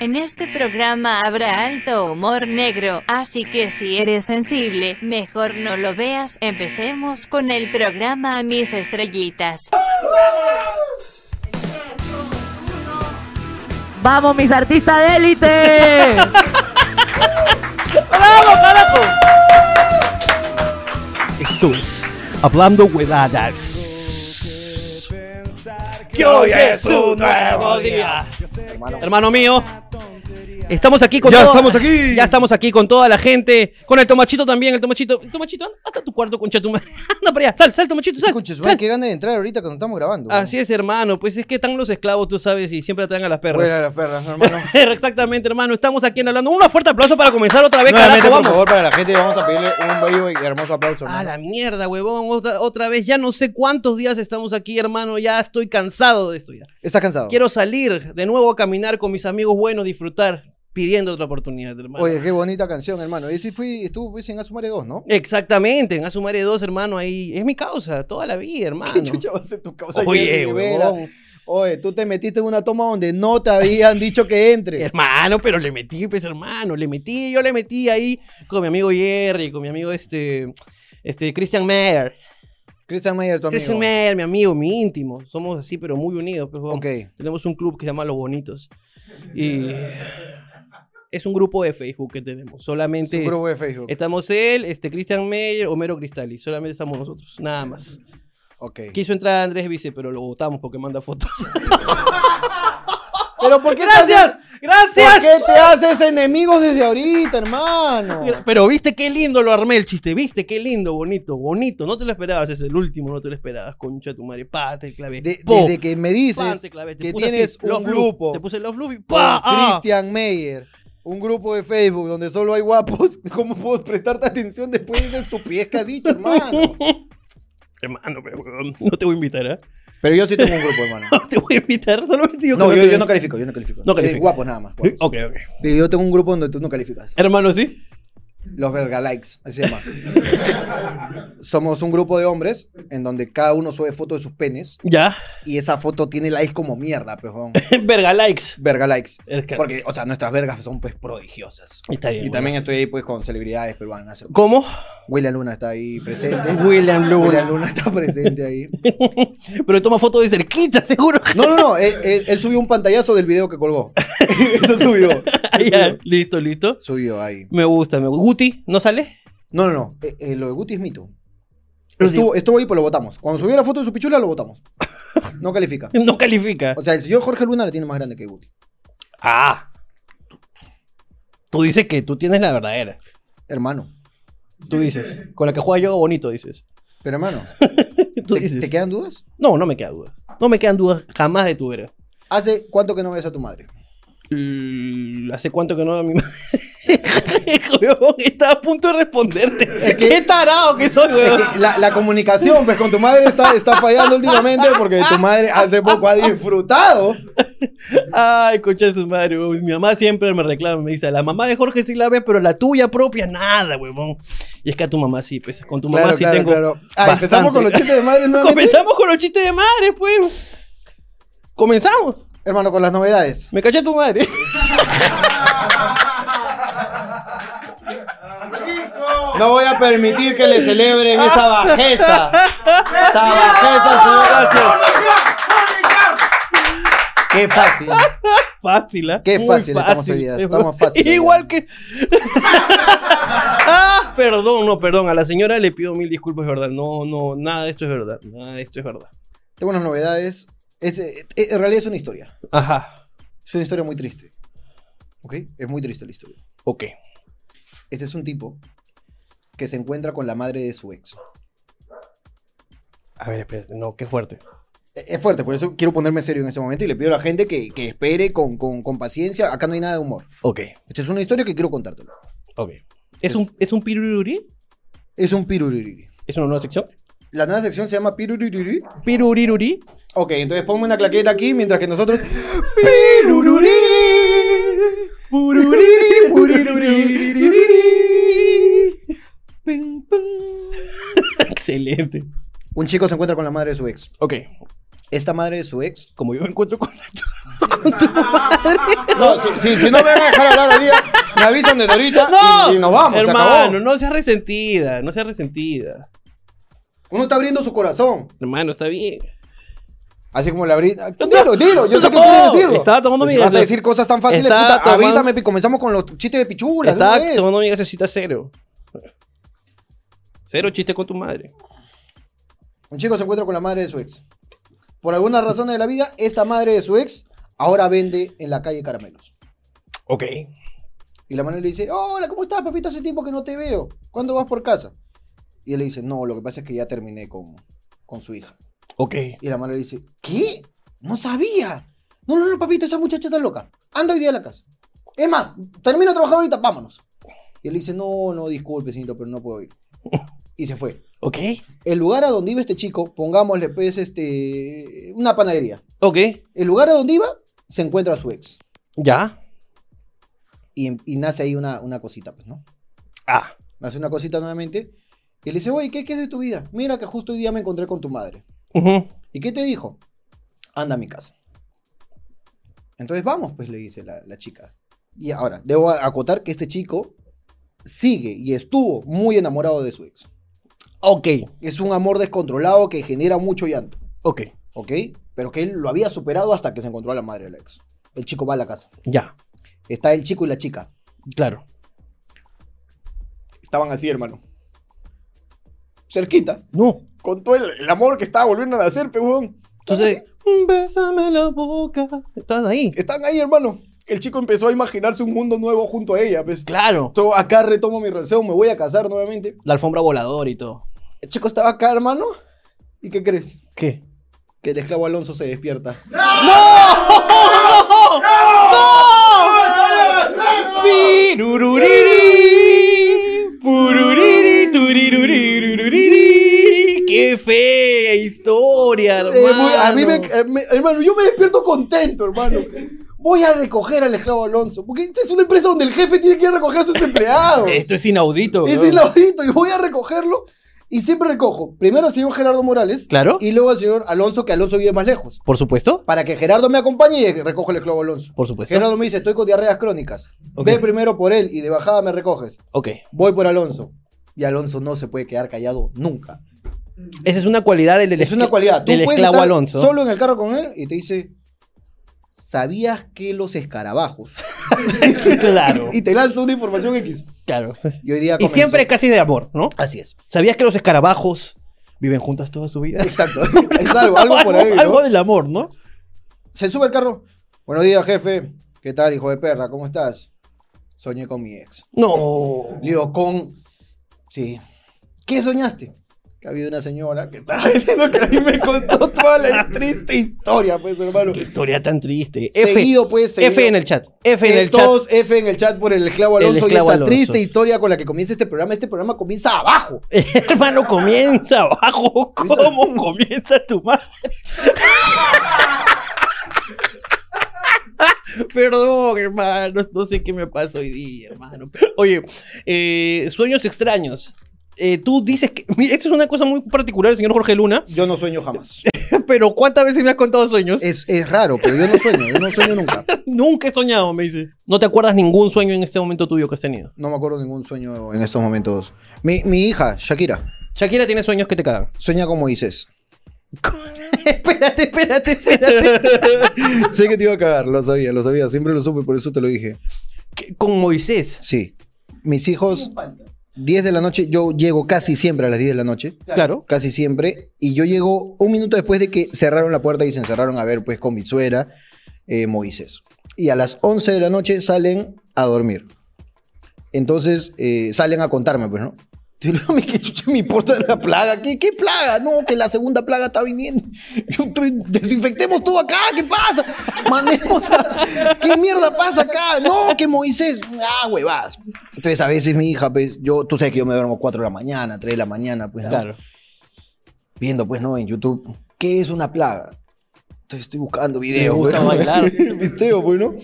En este programa habrá alto humor negro, así que si eres sensible, mejor no lo veas. Empecemos con el programa Mis Estrellitas. ¡Vamos, mis artistas de élite! ¡Bravo, carajo! Esto es Hablando Huevadas. Que hoy es un nuevo día. Hermano mío, estamos aquí con Ya toda- estamos aquí. Ya estamos aquí con toda la gente. Con el tomachito también, el tomachito. El tomachito, hasta tu cuarto, concha tu madre. Anda para allá, sal, sal, tomachito, sal. Conche, su sal. qué gana de entrar ahorita cuando estamos grabando. Así es, hermano. Pues es que están los esclavos, tú sabes, y siempre traen a las perras. Buenas las perras, hermano. Exactamente, hermano. Estamos aquí en hablando. Un fuerte aplauso para comenzar otra vez, Nuevamente, carajo. por Vamos. favor, para la gente vamos a pedirle un bello y hermoso aplauso. A hermano. la mierda, huevón. Otra, otra vez. Ya no sé cuántos días estamos aquí, hermano. Ya estoy cansado de esto ya. ¿Estás cansado? Quiero salir de nuevo a caminar con mis amigos buenos, disfrutar, pidiendo otra oportunidad, hermano. Oye, qué bonita canción, hermano. Y sí fui, estuvo pues, en Asumare 2, ¿no? Exactamente, en Asumare 2, hermano, ahí. Es mi causa, toda la vida, hermano. ¿Qué chucha va a ser tu causa? Oye. Oye, tú te metiste en una toma donde no te habían dicho que entres. Hermano, pero le metí, pues, hermano, le metí, yo le metí ahí con mi amigo Jerry, con mi amigo este, este, Christian Mayer. Christian Mayer, tu amigo. Christian Mayer, mi amigo, mi íntimo. Somos así, pero muy unidos, pues. Ok. Tenemos un club que se llama Los Bonitos. Y es un grupo de Facebook que tenemos. Solamente Su grupo de Facebook. estamos él, este Christian Meyer, Homero Cristalli. Solamente estamos nosotros, nada más. Ok. Quiso entrar Andrés Vice, pero lo votamos porque manda fotos. Pero ¿por qué ¡Gracias! ¡Gracias! ¿Por qué te haces enemigos desde ahorita, hermano? Pero viste qué lindo lo armé el chiste, viste qué lindo, bonito, bonito. No te lo esperabas, es el último, no te lo esperabas, concha de tu madre. Pa, te clavé. De- desde que me dices que tienes un love. grupo Te puse love love y con pa. ah. Christian Meyer, un grupo de Facebook donde solo hay guapos, ¿cómo puedo prestarte atención después de esa estupidez que has dicho, hermano? Hermano, pero no te voy a invitar, ¿eh? Pero yo sí tengo un grupo, hermano. No te voy a invitar, solamente digo que No, yo, te- yo no califico, yo no califico. No califico. guapos nada más. guapos. Ok, ok. Yo tengo un grupo donde tú no calificas. Hermano, ¿sí? Los Vergalikes, así se llama. Somos un grupo de hombres en donde cada uno sube fotos de sus penes Ya. y esa foto tiene likes como mierda, pejón. Verga likes. Vergalikes. Es que- Porque, o sea, nuestras vergas son pues prodigiosas. Está bien. Y bueno. también estoy ahí pues con celebridades peruanas. ¿Cómo? William Luna está ahí presente. William Luna. William Luna está presente ahí. Pero él toma fotos de cerquita, seguro. No, no, no. Él, él- él subió un pantallazo del video que colgó. Eso subió. Ah, ya. Listo, listo. Subió ahí. Me gusta, me gusta. ¿Guti no sale? No, no, no. Eh, eh, lo de Guti es mito. Estuvo, estuvo ahí, pues lo votamos. Cuando subió la foto de su pichula, lo votamos. No califica. No califica. O sea, el señor Jorge Luna la tiene más grande que Guti. Ah. Tú dices que tú tienes la verdadera. Hermano. Tú dices. Con la que juega yo bonito, dices. Pero hermano, Tú ¿te, dices. te quedan dudas? No, no me queda duda. No me quedan dudas jamás de tu era. ¿Hace cuánto que no ves a tu madre? ¿Hace cuánto que no veo a mi madre? Huevón, estaba a punto de responderte. Qué tarado que soy, huevón. la, la comunicación pues, con tu madre está, está fallando últimamente porque tu madre hace poco ha disfrutado. Ay, concha de su madre, huevón. Mi mamá siempre me reclama, me dice, la mamá de Jorge sí la ve, pero la tuya propia, nada, huevón. Y es que a tu mamá sí, pues, con tu mamá Claro, sí claro, tengo claro. Ah, empezamos con los chistes de madre. Comenzamos con los chistes de madre, pues. Comenzamos. Hermano, con las novedades. Me caché tu madre. No voy a permitir que le celebren esa bajeza. Esa bajeza, señor. Gracias. Qué fácil. Fácil, ¿ah? Qué Muy fácil estamos hoy día, estamos fácil Igual día. que. ah, perdón, no, perdón. A la señora le pido mil disculpas, es verdad. No, no, nada de esto es verdad. Nada de esto es verdad. Tengo unas novedades. Es, eh, eh, en realidad es una historia. Ajá. Es una historia muy triste. ¿Ok? Es muy triste la historia. Ok. Este es un tipo que se encuentra con la madre de su ex. A ver, espérate. No, qué fuerte. Eh, Es fuerte, por eso quiero ponerme serio en este momento y le pido a la gente que, que espere con, con- con paciencia. Acá no hay nada de humor. Ok, Esta es una historia que quiero contártelo. ok. ¿Es un, ¿es un piruriri? Es un piruririri. ¿Es una nueva sección? La nueva sección se llama piruririri. Piruriruri. Ok, entonces ponme una claqueta aquí mientras que nosotros. Pururiri, pum. Excelente. Un chico se encuentra con la madre de su ex. Ok. Esta madre de su ex. Como yo me encuentro con, con tu madre. No, si, si, si no me van a dejar hablar hoy día, me avisan desde ahorita ¡No! y, y nos vamos. se Hermano, acabó. no seas resentida, no seas resentida. Uno está abriendo su corazón. Hermano, está bien. Así como la abrí. Dilo, dilo, yo sé que quieres decirlo. estaba tomando mi si vas a decir cosas tan fáciles, estaba puta, tomando- avísame, comenzamos con los chistes de pichulas. de Estaba tomando mi gasecita cero. Cero chiste con tu madre. Un chico se encuentra con la madre de su ex. Por algunas razones de la vida, esta madre de su ex ahora vende en la calle caramelos. Ok. Y la madre le dice, hola, ¿cómo estás, papito? Hace tiempo que no te veo. ¿Cuándo vas por casa? Y él le dice, no, lo que pasa es que ya terminé con, con su hija. Ok. Y la madre le dice, ¿qué? No sabía. No, no, no, papito, esa muchacha está loca. Anda hoy día a la casa. Es más, termino de trabajar ahorita, vámonos. Y él dice, no, no, disculpe, pero no puedo ir. Y se fue. Ok. El lugar a donde iba este chico, pongámosle pues este, una panadería. Ok. El lugar a donde iba, se encuentra su ex. Ya. Y, y nace ahí una, una cosita, pues, ¿no? Ah. Nace una cosita nuevamente. Y le dice, oye, ¿qué, ¿qué es de tu vida? Mira que justo hoy día me encontré con tu madre. ¿Y qué te dijo? Anda a mi casa. Entonces vamos, pues le dice la, la chica. Y ahora, debo acotar que este chico sigue y estuvo muy enamorado de su ex. Ok. Es un amor descontrolado que genera mucho llanto, Ok. ¿ok? Pero que él lo había superado hasta que se encontró a la madre del ex. El chico va a la casa. Ya. Está el chico y la chica. Claro. Estaban así, hermano. Cerquita. No. Con todo el, el amor que estaba volviendo a nacer, peón. Entonces, bésame la boca. Estás ahí. Están ahí, hermano. El chico empezó a imaginarse un mundo nuevo junto a ella, pues. Claro. So, acá retomo mi relación, me voy a casar nuevamente. La alfombra voladora y todo. El chico estaba acá, hermano. ¿Y qué crees? ¿Qué? Que el esclavo Alonso se despierta. Pirururiri, pururiri. ¡Qué fea historia, hermano! Eh, muy- a mí me, eh, me- hermano, yo me despierto contento, hermano. Voy a recoger al esclavo Alonso. Porque esta es una empresa donde el jefe tiene que ir a recoger a sus empleados. Esto es inaudito. Es weón. inaudito. Y voy a recogerlo. Y siempre recojo. Primero al señor Gerardo Morales. Claro. Y luego al señor Alonso, que Alonso vive más lejos. Por supuesto. Para que Gerardo me acompañe y recojo el esclavo Alonso. Por supuesto. Gerardo me dice, estoy con diarreas crónicas. Ve primero por él y de bajada me recoges. Ok. Voy por Alonso. Y Alonso no se puede quedar callado nunca. Esa es una cualidad del, del es una cualidad. Tú del puedes esclavo estar Alonso. solo en el carro con él y te dice, ¿sabías que los escarabajos? claro. y te lanza una información X. claro. Y hoy día Y siempre casi de amor, ¿no? Así es. ¿Sabías que los escarabajos viven juntas toda su vida? Exacto. es algo, algo por ahí, ¿no? algo del amor, ¿no? Se sube al carro. Buenos días, jefe. ¿Qué tal, hijo de perra? ¿Cómo estás? Soñé con mi ex. No. Le Digo, con... Sí. ¿Qué soñaste? Que había una señora que estaba vendiendo que a mí me contó toda la triste historia, pues, hermano. Qué historia tan triste. F, Seguido, pues, seguido. F en el chat. F en Eh, el chat. F en el chat por el esclavo El Alonso esclavo y esta Alonso. triste historia con la que comienza este programa. Este programa comienza abajo. Hermano, comienza abajo. ¿Cómo comienza tu madre? Perdón, hermano. No sé qué me pasa hoy día, hermano. Oye, eh, sueños extraños. Eh, tú dices que. Mira, esto es una cosa muy particular, señor Jorge Luna. Yo no sueño jamás. Pero ¿cuántas veces me has contado sueños? Es, es raro, pero yo no sueño. Yo no sueño nunca. Nunca he soñado, me dice. ¿No te acuerdas ningún sueño en este momento tuyo que has tenido? No me acuerdo ningún sueño en estos momentos. Mi, mi hija, Shakira, Shakira tiene sueños que te cagan. sueña con Moisés. espérate, espérate, espérate. sé que te iba a cagar, lo sabía, lo sabía. Siempre lo supe, por eso te lo dije. ¿Qué- Con Moisés. Sí. Mis hijos, 10 de la noche, yo llego casi siempre a las 10 de la noche. Claro. Casi siempre. Y yo llego un minuto después de que cerraron la puerta y se encerraron a ver, pues, con mi suegra, eh, Moisés. Y a las 11 de la noche salen a dormir. Entonces, eh, salen a contarme, pues, ¿no? Yo le digo, "Mi, ¿qué chucha me importa de la plaga? ¿Qué, ¿Qué plaga? No, que la segunda plaga está viniendo. Yo estoy, desinfectemos todo acá, ¿qué pasa? Mandemos a... ¿Qué mierda pasa acá? No, que Moisés... Ah, huevas. Entonces, a veces mi hija, pues, yo, tú sabes que yo me duermo 4 de la mañana, 3 de la mañana, pues, ¿no? Claro. viendo, pues, ¿no? En YouTube, ¿qué es una plaga? Entonces estoy buscando videos. Me gusta pues, bailar. Video, pues, ¿no?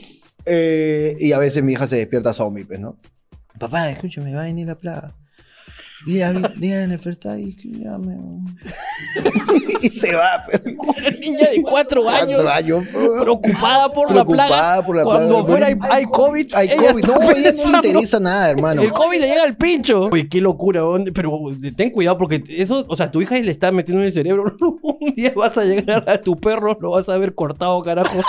Eh, y a veces mi hija se despierta zombie, pues, ¿no? Papá, escúchame, va a venir la plaga. Día, día Nefertari, escríbame. y se va, pero. Una niña de cuatro años. Cuatro años, Preocupada por Preocupada la plaga. por la Cuando afuera hay, hay COVID. Hay ella COVID. está No, ella no le interesa nada, hermano. El COVID le llega al pincho. Oye, qué locura, pero ten cuidado porque eso, o sea, tu hija le está metiendo en el cerebro. Un día vas a llegar a tu perro, lo vas a ver cortado, carajo,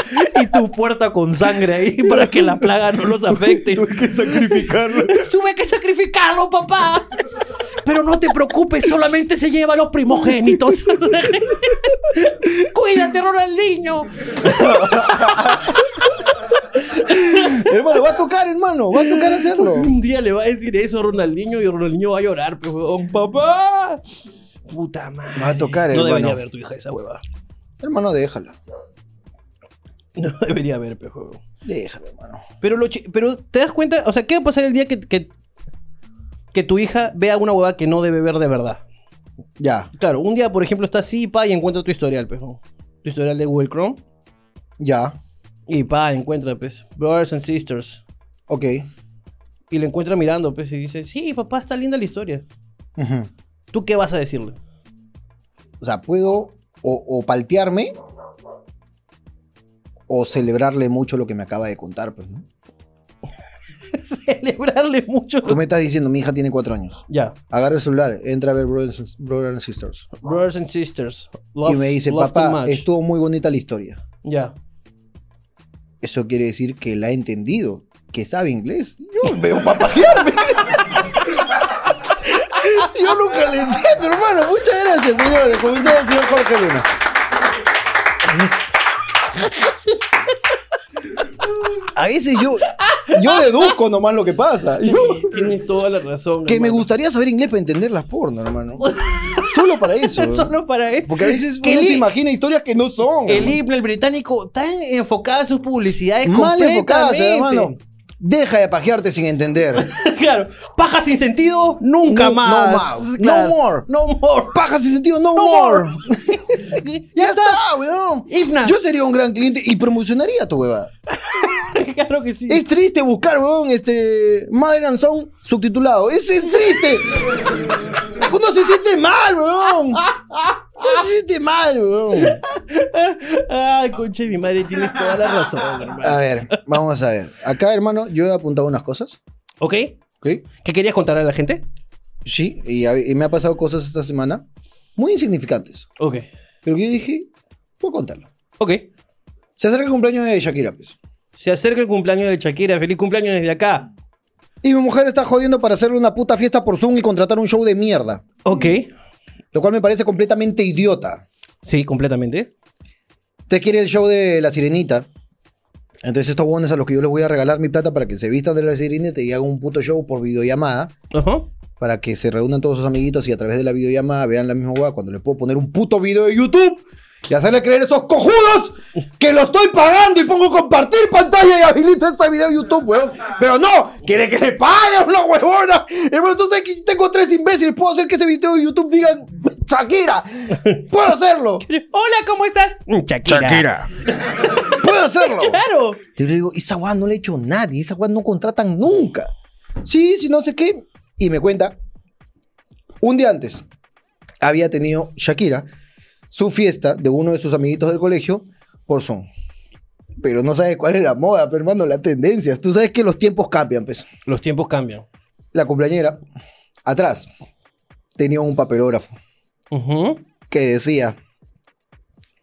y tu puerta con sangre ahí para que la plaga no los afecte. Tuve que sacrificarlo. Tuve que sacrificarlo, papá. Pero no te preocupes, solamente se lleva a los primogénitos. Cuídate, Ronaldinho. hermano, va a tocar, hermano. Va a tocar hacerlo. Un día le va a decir eso a Ronaldinho y Ronaldinho va a llorar, pues, weón. papá. Puta madre. Va a tocar, No hermano. debería ver tu hija esa hueva. Hermano, déjala. No debería ver, pues, huevón. Déjala, hermano. Pero, lo pero te das cuenta, o sea, ¿qué va a pasar el día que, que, que tu hija vea una hueva que no debe ver de verdad? Ya, Claro, un día, por ejemplo, está así, pa, y encuentra tu historial, pues, ¿no? Tu historial de Google Chrome. ya. Y pa, encuentra, pues, Brothers and Sisters. Ok. Y le encuentra mirando, pues, y dice, sí, papá, está linda la historia. ¿Tú qué vas a decirle? O sea, puedo o, o paltearme o celebrarle mucho lo que me acaba de contar, pues, ¿no? Celebrarle mucho. Tú me estás diciendo, mi hija tiene cuatro años. Ya. Agarra el celular, entra a ver Brothers and, Brothers and Sisters. Brothers and Sisters. y Love- me dice, papá, much". estuvo muy bonita la historia. Ya. Eso quiere decir que la ha entendido, que sabe inglés. Yo veo papajearme. Yo nunca le entiendo, hermano. Muchas gracias, señores. Del señor Jorge Luna. A veces yo, yo deduzco nomás lo que pasa. Yo- Tienes toda la razón. que me gustaría saber inglés para entender las porno, hermano. Solo para eso. Solo para eso. Porque a veces uno se imagina historias que no son. El himno, el británico, tan enfocada en sus publicidades Mal enfocadas, hermano. Deja de pajearte sin entender. claro. Paja sin sentido, nunca No- más. no más. Claro. No more. No more. Paja sin sentido, no, No more. ya está. weón. Yo sería un gran cliente y promocionaría tu huevada. claro que sí. Es triste buscar, weón, este. Mother and Son subtitulado. Eso es triste. Uno se siente mal, weón. Uno se siente mal, weón. Ay, concha de mi madre, tienes toda la razón, hermano. A ver, vamos a ver. Acá, hermano, yo he apuntado unas cosas. ¿Ok? ¿Ok? ¿Qué querías contar a la gente? Sí, y, a- y me ha pasado cosas esta semana muy insignificantes. Ok. Pero que yo dije, puedo contarlo. Ok. Se acerca el cumpleaños de Shakira, pues. Se acerca el cumpleaños de Shakira. Feliz cumpleaños desde acá. Y mi mujer está jodiendo para hacerle una puta fiesta por Zoom y contratar un show de mierda. Ok. Lo cual me parece completamente idiota. Sí, completamente. Usted quiere el show de la sirenita. Entonces estos buenos a los que yo les voy a regalar mi plata para que se vistan de la sirenita y hagan un puto show por videollamada. Ajá. Para que se reúnan todos sus amiguitos y a través de la videollamada vean la misma hueá cuando le puedo poner un puto video de YouTube y hacerle creer a esos cojudos que lo estoy pagando y pongo compartir pantalla y habilito ese video de YouTube, weón. Pero no, quiere que le paguen los huevonas. Hermano, entonces aquí tengo tres imbéciles, puedo hacer que ese video de YouTube digan Shakira. Puedo hacerlo, Hola, ¿cómo estás? Shakira. puedo hacerlo. Claro. Yo le digo, esa weá no le ha hecho nadie, esa weá no contratan nunca. Sí, sí, no sé qué. Y me cuenta, un día antes había tenido Shakira su fiesta de uno de sus amiguitos del colegio por Zoom. Pero no sabes cuál es la moda, pero hermano, las tendencias. Tú sabes que los tiempos cambian, pues. Los tiempos cambian. La cumpleañera, atrás, tenía un papelógrafo que decía,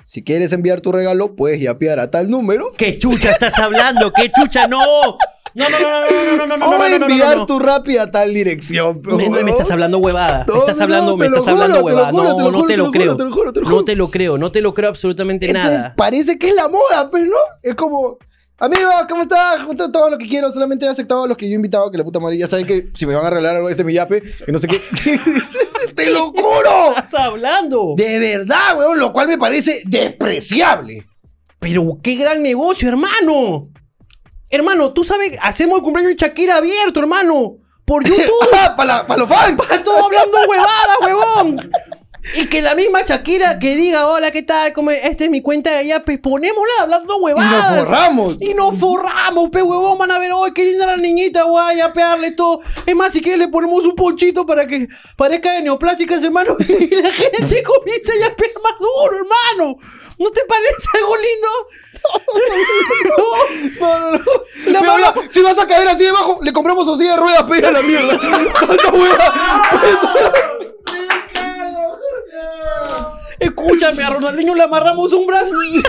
si quieres enviar tu regalo, puedes yapear a tal número ¿Qué chucha estás hablando? ¿Qué chucha? No. No, no, no, no, no, no, no, no, o no, no, no, no, enviar no. tu Rappi a tal dirección. Me, me huevón. estás hablando huevada. No, me estás no, hablando, no, me estás hablando huevada. No, no te lo creo. No te lo creo, no te lo creo absolutamente Entonces nada. parece que es la moda, pues, ¿no? Es como, amigo, ¿cómo estás? Justo todo lo que quiero, solamente he aceptado a los que yo he invitado, que la puta madre ya saben que si me van a regalar algo ese mi yape, que no sé qué. ¡Te lo juro! estás hablando? De verdad, weón, lo cual me parece despreciable. Pero qué gran negocio, hermano. Hermano, tú sabes, hacemos el cumpleaños de Shakira abierto, hermano. Por YouTube. ¡Para los fans! Está todo hablando huevada, huevón. Y que la misma Shakira que diga, hola, ¿qué tal? Como, esta es mi cuenta de allá, pues ponémosla hablando huevadas. Y nos forramos. Y nos forramos, pe huevón, van a ver, hoy qué linda la niñita, guay, a pegarle todo. Es más, si quieres le ponemos un ponchito para que parezca de neoplásticas, hermano. Y la gente comienza ya a pegar más duro, hermano. ¿No te parece algo lindo? no, no, no. La Mira, mano- mira, si vas a caer así debajo, le compramos silla de ruedas, pega la mierda. Tanta hueva. Escúchame, a Ronaldinho le amarramos un brazo y.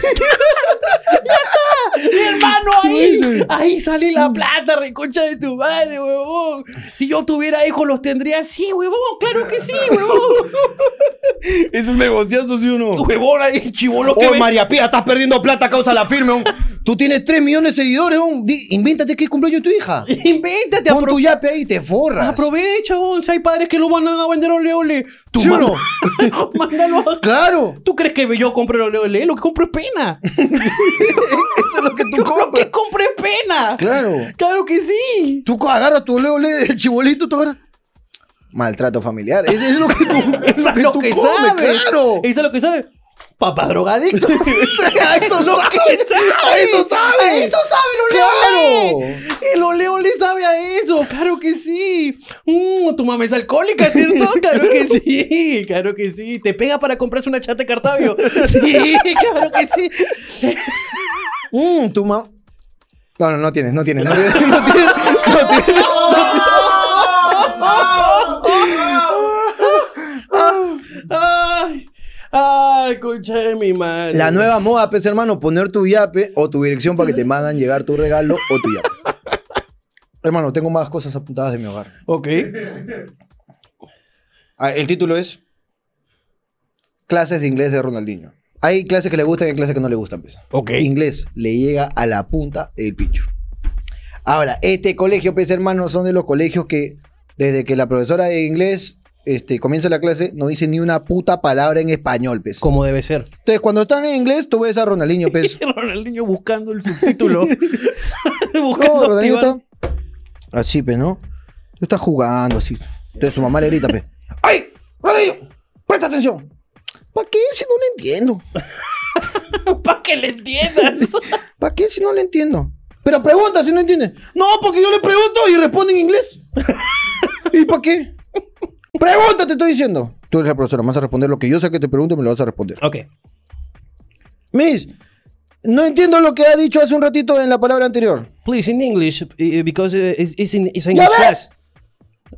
¡Ya está! ¡Mi hermano ahí! Ahí sale la plata, reconcha de tu madre, huevón. Si yo tuviera hijos, los tendría así, huevón. Claro que sí, huevón. Es un negociazo, ¿sí o no? Huevón ahí, chivolo que Oh, ve- María Pía, estás perdiendo plata a causa de la firme. hon. Tú tienes 3 millones de seguidores. Di- Invéntate que es cumpleaños de tu hija. Invéntate, Pon apro- tu yape ahí y te forras. aprovecha, huevón. Si hay padres que lo mandan a vender ole ole. Tú ¿Sí o manda- Mándalo a... Claro. ¿Tú crees que yo compro el ole ole? Lo que compro es pena. Eso es lo que tú Lo compras. que compro es pena. Claro. Claro que sí. Tú agarras tu ole ole del chibolito, tú agarras. Maltrato familiar. Eso es lo que tú, es Eso es lo tú que comes, sabe. Claro. Eso es lo que sabe. Papá drogadicto. a eso lo sabe. que sabe. A eso sabe. A eso sabe el ole Claro. El ole ole sabe a eso. Claro que sí. Mm, tu mamá es alcohólica, ¿cierto? Claro que sí. Claro que sí. Te pega para comprarse una chata de Cartavio. Sí, claro que sí. Mm, tu mamá. No, no, no tienes, no tienes, no tienes, no tienes, no tienes. Ay. Concha de mi madre. La nueva moda, pues, hermano, poner tu yape o tu dirección para que te hagan llegar tu regalo o tu yape. hermano, tengo más cosas apuntadas de mi hogar. Ok. Ah, el título es Clases de inglés de Ronaldinho. Hay clases que le gustan y hay clases que no le gustan, pues. Ok. Inglés le llega a la punta del picho. Ahora, este colegio, pues, hermano, son de los colegios que desde que la profesora de inglés este, comienza la clase no dice ni una puta palabra en español, pues. Como debe ser. Entonces, cuando están en inglés, tú ves a Ronaldinho, pues. Ronaldinho buscando el subtítulo. No, buscando Ronaldinho activar. está así, pues, ¿no? Tú estás jugando así. Entonces su mamá le grita, pues. ¡Ay! ¡Ronaldinho! ¡Presta atención! ¿Para qué si no le entiendo? Para que le entiendas. ¿Para qué si no le entiendo? Pero pregunta si no entiendes. No, porque yo le pregunto y responde en inglés. ¿Y para qué? Pregunta, te estoy diciendo. Tú eres la profesora, me vas a responder lo que yo sé que te pregunto y me lo vas a responder. ok. Miss, no entiendo lo que ha dicho hace un ratito en la palabra anterior. Please, in English, uh, because uh, it's, it's in it's ¿Ya English ves? class.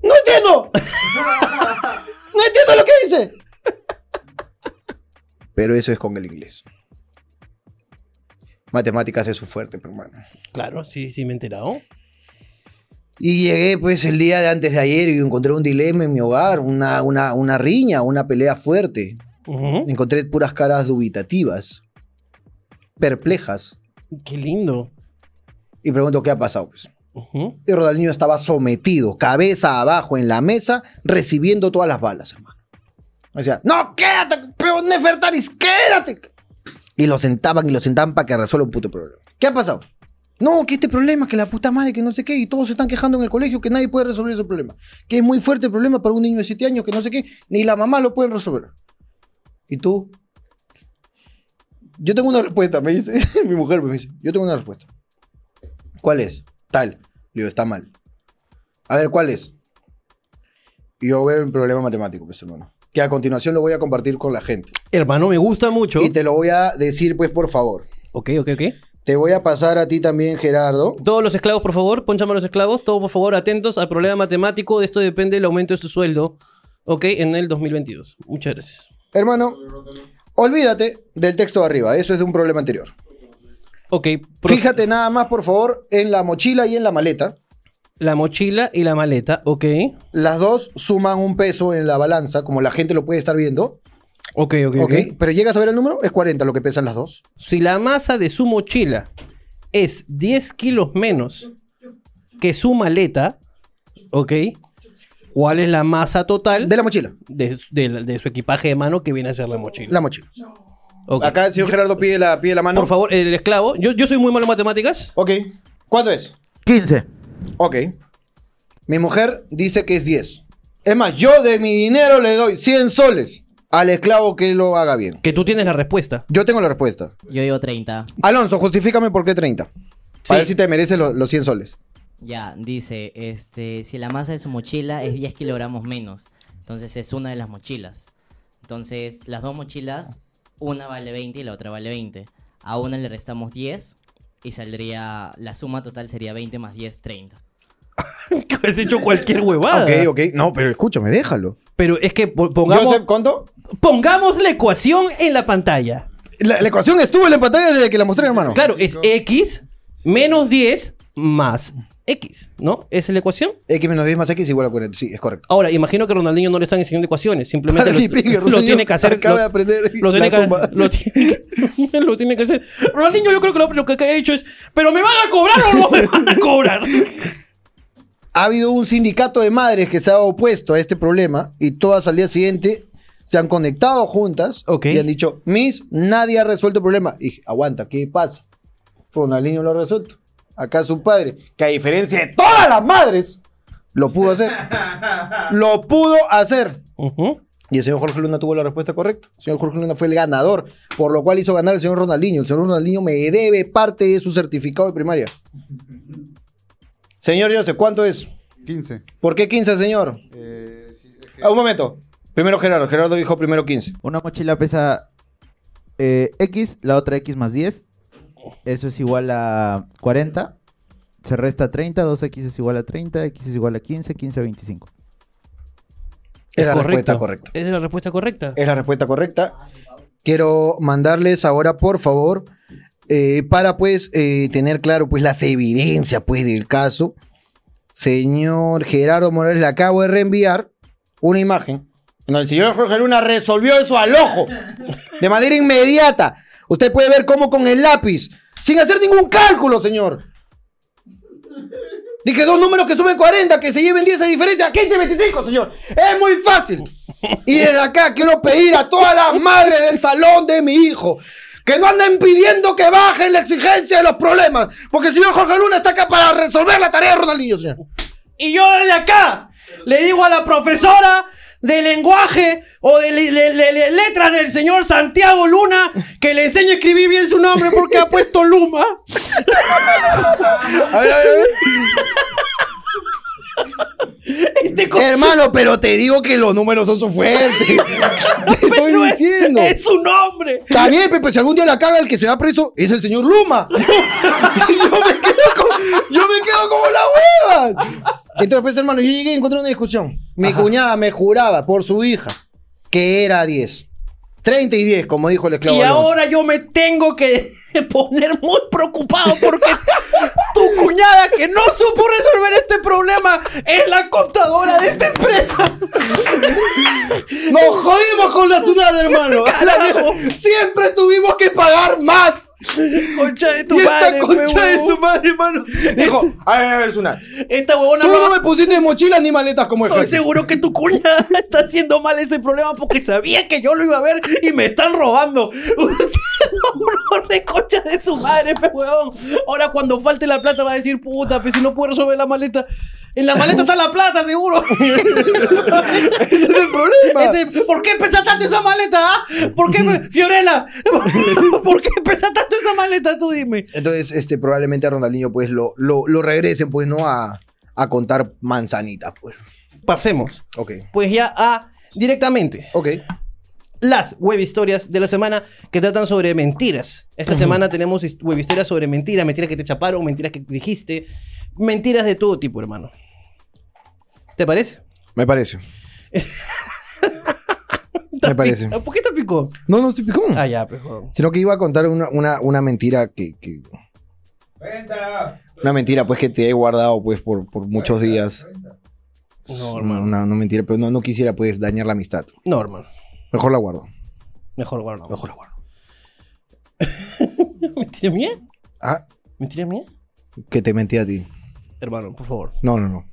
¡No entiendo! ¡No entiendo lo que dice! Pero eso es con el inglés. Matemáticas es su fuerte, pero hermano. Claro, sí, sí me he enterado. Y llegué pues el día de antes de ayer y encontré un dilema en mi hogar, una, una, una riña, una pelea fuerte. Ujú. Encontré puras caras dubitativas, perplejas. Qué lindo. Y pregunto, ¿qué ha pasado? Pues? Ujú. Y Rodalniño estaba sometido, cabeza abajo en la mesa, recibiendo todas las balas, hermano. Sea, no, quédate, pero Nefertaris, quédate. Y lo sentaban y lo sentaban para que resuelva un puto problema. ¿Qué ha pasado? No, que este problema, que la puta madre, que no sé qué, y todos se están quejando en el colegio que nadie puede resolver ese problema. Que es muy fuerte el problema para un niño de 7 años, que no sé qué, ni la mamá lo pueden resolver. ¿Y tú? Yo tengo una respuesta, me dice, mi mujer me dice, yo tengo una respuesta. ¿Cuál es? Tal. Le digo, está mal. A ver, ¿cuál es? Y yo veo el problema matemático, pues, hermano. Que a continuación lo voy a compartir con la gente. Hermano, me gusta mucho. Y te lo voy a decir, pues, por favor. Ok, ok, ok. Te voy a pasar a ti también, Gerardo. Todos los esclavos, por favor, ponchame a los esclavos. Todos, por favor, atentos al problema matemático. De esto depende el aumento de su sueldo. Ok, en el 2022. Muchas gracias. Hermano, olvídate del texto de arriba. Eso es de un problema anterior. Ok, Fíjate nada más, por favor, en la mochila y en la maleta. La mochila y la maleta, ok. Las dos suman un peso en la balanza, como la gente lo puede estar viendo. Ok, ok, ¿Ok? ok. Pero llegas a ver el número, es 40 lo que pesan las dos. Si la masa de su mochila es 10 kilos menos que su maleta, ok. ¿Cuál es la masa total De la mochila. de, de- de su equipaje de mano que viene a ser la mochila? La mochila. Ok. Acá el señor Gerardo pide la, pide la mano. Por favor, el esclavo. Yo, yo soy muy malo en matemáticas. Ok. ¿Cuánto es? 15. Ok. Mi mujer dice que es 10. Es más, yo de mi dinero le doy 100 soles al esclavo que lo haga bien. Que tú tienes la respuesta. Yo tengo la respuesta. Yo digo 30. Alonso, justifícame por qué 30. Para ver si te mereces lo- los 100 soles. Ya, dice, este, si la masa de su mochila es 10 kilogramos menos, entonces es una de las mochilas. Entonces, las dos mochilas, una vale 20 y la otra vale 20. A una le restamos 10 y saldría, la suma total sería 20 más 10, 30. Que has hecho cualquier huevada. Ok, ok. No, pero escúchame, déjalo. Pero es que po- pongamos, Joseph, ¿cuánto? pongamos la ecuación en la pantalla. La, la ecuación estuvo en la pantalla desde que la mostré, hermano. Claro, es x menos 10 más x, ¿no? ¿Esa es la ecuación? X menos 10 más X igual a 40. Sí, es correcto. Ahora, imagino que a Ronaldinho no le están enseñando ecuaciones, simplemente Para lo, que pique, lo Ronaldinho tiene que hacer. acaba lo- de aprender lo tiene la que, zumba. lo tiene, lo tiene que hacer. Ronaldinho, yo creo que lo, lo que ha hecho es, ¿pero me van a cobrar o no me van a cobrar? Ha habido un sindicato de madres que se ha opuesto a este problema y todas al día siguiente se han conectado juntas y han dicho, Miss, nadie ha resuelto el problema. Y dije, aguanta, ¿qué pasa? Ronaldinho lo ha resuelto. Acá su padre, que a diferencia de todas las madres, lo pudo hacer. lo pudo hacer. Y el señor Jorge Luna tuvo la respuesta correcta. El señor Jorge Luna fue el ganador, por lo cual hizo ganar el señor Ronaldinho. El señor Ronaldinho me debe parte de su certificado de primaria. Señor Joseph, ¿cuánto es? 15. ¿Por qué 15, señor? Eh, sí, es que- Ah, un momento. Primero Gerardo. Gerardo dijo primero 15. Una mochila pesa eh, X, la otra X más 10. Eso es igual a 40. Se resta 30, 2X es igual a 30, X es igual a 15, 15 a 25. Es la correcto. respuesta correcta. Esa es la respuesta correcta. Es la respuesta correcta. Quiero mandarles ahora, por favor, eh, para pues eh, tener claro pues las evidencias pues del caso. Señor Gerardo Morales, le acabo de reenviar una imagen en el señor Jorge Luna resolvió eso al ojo de manera inmediata. Usted puede ver cómo con el lápiz, sin hacer ningún cálculo, señor. Dije dos números que sumen 40, que se lleven 10 de diferencia, 15, 25, señor. Es muy fácil. Y desde acá quiero pedir a todas las madres del salón de mi hijo que no anden pidiendo que bajen la exigencia de los problemas. Porque el señor Jorge Luna está acá para resolver la tarea de Ronaldinho, señor. Y yo desde acá le digo a la profesora de lenguaje o de le- le- le- le- letras del señor Santiago Luna que le enseñe a escribir bien su nombre porque ha puesto Luma. A ver, a ver, a ver. Este Hermano, pero te digo que los números son su fuerte. Te estoy pero es- diciendo. Es, su nombre. Está bien, Pepe, si algún día la caga el que se va preso es el señor Luma. yo, me quedo como, yo me quedo como la hueva. Entonces, pues, hermano, yo llegué y encontré una discusión. Mi cuñada me juraba por su hija que era 10. 30 y 10, como dijo el esclavo. Y ahora yo me tengo que poner muy preocupado porque tu cuñada que no supo problema es la contadora de esta empresa. Nos jodimos con la ciudad, hermano. Carajo. Siempre tuvimos que pagar más. Concha de tu y esta madre, concha de huevón. su madre, hermano. Dijo, a ver, a ver, Sunat. Esta huevona Tú no me pusiste mochilas ni maletas como Estoy ejemplo. seguro que tu cuñada está haciendo mal ese problema porque sabía que yo lo iba a ver y me están robando. Son unos reconchas de su madre, pe huevón. Ahora cuando falte la plata va a decir, puta, pues si no puedo resolver la maleta. En la maleta está la plata, seguro. Ese es el problema. Este, ¿Por qué pesa tanto esa maleta? ah? ¿Por qué, me- Fiorella? ¿Por qué pesa tanto esa maleta? Tú dime. Entonces, este, probablemente a Ronaldinho, pues, lo, lo, lo regresen, pues, ¿no? A, a contar manzanitas, pues. Pasemos. Ok. Pues ya a directamente. Ok. las web historias de la semana que tratan sobre mentiras. Esta semana tenemos web historias sobre mentiras, mentiras que te chaparon, mentiras que dijiste, mentiras de todo tipo, hermano. ¿Te parece? Me parece. Me parece. ¿Por qué te picó? No, no estoy picón. Ah, ya, pues. joder. Sino que iba a contar una, una, una mentira que, que- Una mentira, pues, que te he guardado, pues, por, por muchos días. No, una- una mentira, pero no, no quisiera, pues, dañar la amistad. No, hermano. Mejor la guardo. Mejor guarda. Mejor la guardo. ¿Mentira mía? Ah, ¿Mentira mía? que te mentí a ti. Hermano, por favor. No, no, no.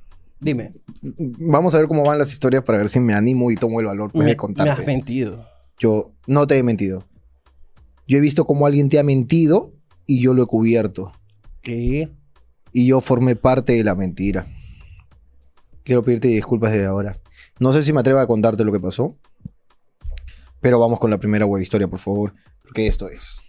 Dime. Vamos a ver cómo van las historias para ver si me animo y tomo el valor me, de me contarte. has mentido. Yo no te he mentido. Yo he visto cómo alguien te ha mentido y yo lo he cubierto. ¿Qué? Y yo formé parte de la mentira. Quiero pedirte disculpas desde ahora. No sé si me atrevo a contarte lo que pasó. Pero vamos con la primera web historia, por favor. Porque esto es.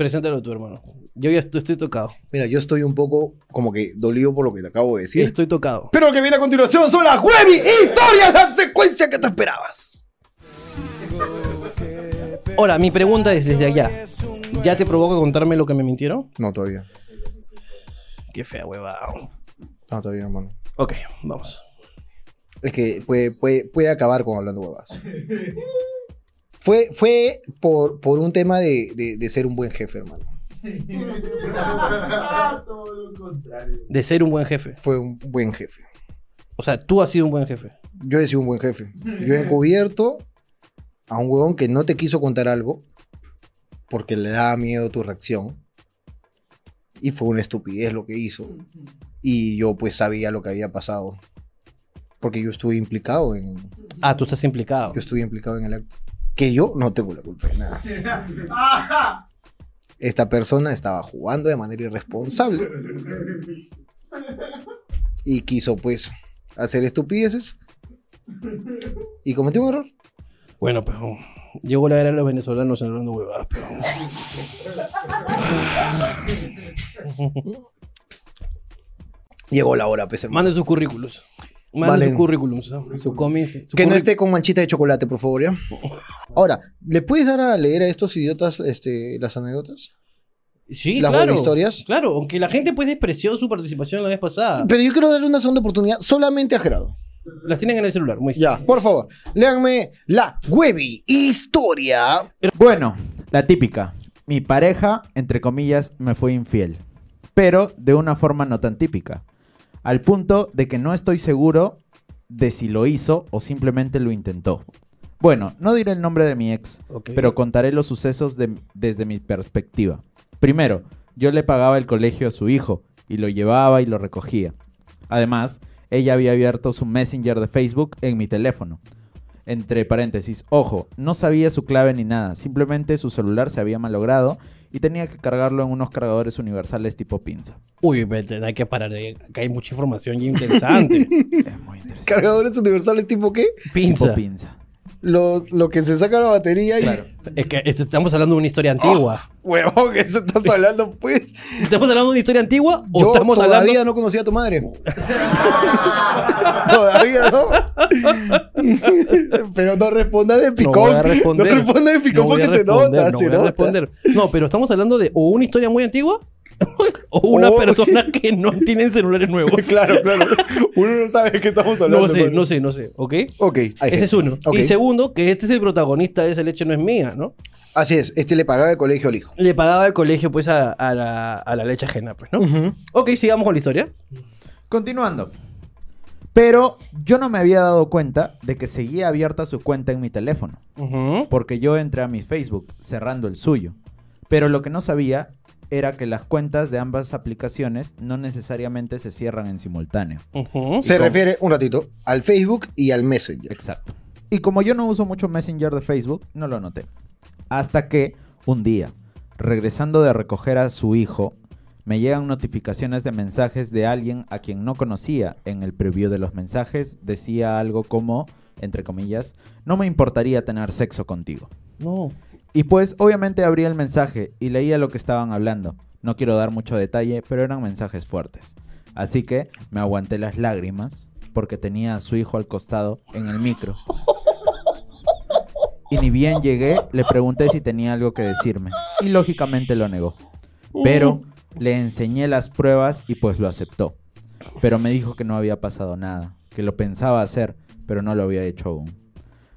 Preséntalo tú, hermano. Yo ya estoy, estoy tocado. Mira, yo estoy un poco como que dolido por lo que te acabo de decir. Estoy tocado. Pero lo que viene a continuación son las web historias, la secuencia que te esperabas. Ahora, mi pregunta es desde allá. ¿Ya te provoca contarme lo que me mintieron? No, todavía. Qué fea huevada. No, todavía, hermano. Ok, vamos. Es que puede, puede, puede acabar con hablando huevas. Fue, fue por, por un tema de, de- de ser un buen jefe, hermano. De ser un buen jefe. Fue un buen jefe. O sea, tú has sido un buen jefe. Yo he sido un buen jefe. Yo he encubierto a un huevón que no te quiso contar algo porque le daba miedo tu reacción. Y fue una estupidez lo que hizo. Y yo pues sabía lo que había pasado. Porque yo estuve implicado en... Ah, tú estás implicado. Yo estuve implicado en el acto. Que yo no tengo la culpa de nada. Esta persona estaba jugando de manera irresponsable. Y quiso pues hacer estupideces. Y cometió un error. Bueno, pero llegó la era de los venezolanos hablando huevadas, pero... Llegó la hora, pues, hermano. Manden sus currículos. Manden Vale. sus currículums. ¿no? Su cómics. su Que no esté con manchita de chocolate, por favor, ¿ya? Ahora, ¿le puedes dar a leer a estos idiotas este, las anécdotas? Sí, las claro. web historias? Claro, aunque la gente pues despreció su participación la vez pasada. Pero yo quiero darle una segunda oportunidad solamente a Gerardo. Las tienen en el celular, muy Ya, por favor, léanme la Webby historia. Bueno, la típica. Mi pareja, entre comillas, me fue infiel. Pero de una forma no tan típica. Al punto de que no estoy seguro de si lo hizo o simplemente lo intentó. Bueno, no diré el nombre de mi ex, pero contaré los sucesos de- desde mi perspectiva. Primero, yo le pagaba el colegio a su hijo y lo llevaba y lo recogía. Además, ella había abierto su Messenger de Facebook en mi teléfono. Entre paréntesis, ojo, no sabía su clave ni nada, simplemente su celular se había malogrado y tenía que cargarlo en unos cargadores universales tipo pinza. Uy, vete, hay que parar de Acá hay mucha información ya interesante. Es muy interesante. ¿Cargadores universales tipo qué? Pinza. Tipo pinza. Los, lo que se saca la batería y... Claro. Es que este- estamos hablando de una historia antigua. Huevón, eso estás hablando, pues. ¿Estamos hablando de una historia antigua o Yo estamos todavía hablando no conocía a tu madre. todavía no. Pero no respondas de No picón. a responder. No respondas de picón No voy a porque se nota, no se nota. responder. No, pero estamos hablando de o una historia muy antigua o una O- persona que no tiene celulares nuevos. claro, claro. Uno no sabe de qué estamos hablando. No sé, mano. no sé, no sé, ¿ok? Ok, Ese gente. es uno. Y segundo, que este es el protagonista de esa leche no es mía, ¿no? Así es, este le pagaba el colegio al hijo. Le pagaba el colegio pues a, a la, a la leche ajena, pues, ¿no? Ok, sigamos con la historia. Continuando. Pero yo no me había dado cuenta de que seguía abierta su cuenta en mi teléfono. Porque yo entré a mi Facebook cerrando el suyo. Pero lo que no sabía era que las cuentas de ambas aplicaciones no necesariamente se cierran en simultáneo. Se refiere, un ratito, al Facebook y al Messenger. Exacto. Y como yo no uso mucho Messenger de Facebook, no lo noté. Hasta que, un día, regresando de recoger a su hijo, me llegan notificaciones de mensajes de alguien a quien no conocía. En el preview de los mensajes decía algo como, entre comillas, no me importaría tener sexo contigo. No. Y pues obviamente abrí el mensaje y leía lo que estaban hablando. No quiero dar mucho detalle, pero eran mensajes fuertes. Así que me aguanté las lágrimas porque tenía a su hijo al costado en el micro. Y ni bien llegué, le pregunté si tenía algo que decirme. Y lógicamente lo negó. Pero le enseñé las pruebas y pues lo aceptó. Pero me dijo que no había pasado nada, que lo pensaba hacer, pero no lo había hecho aún.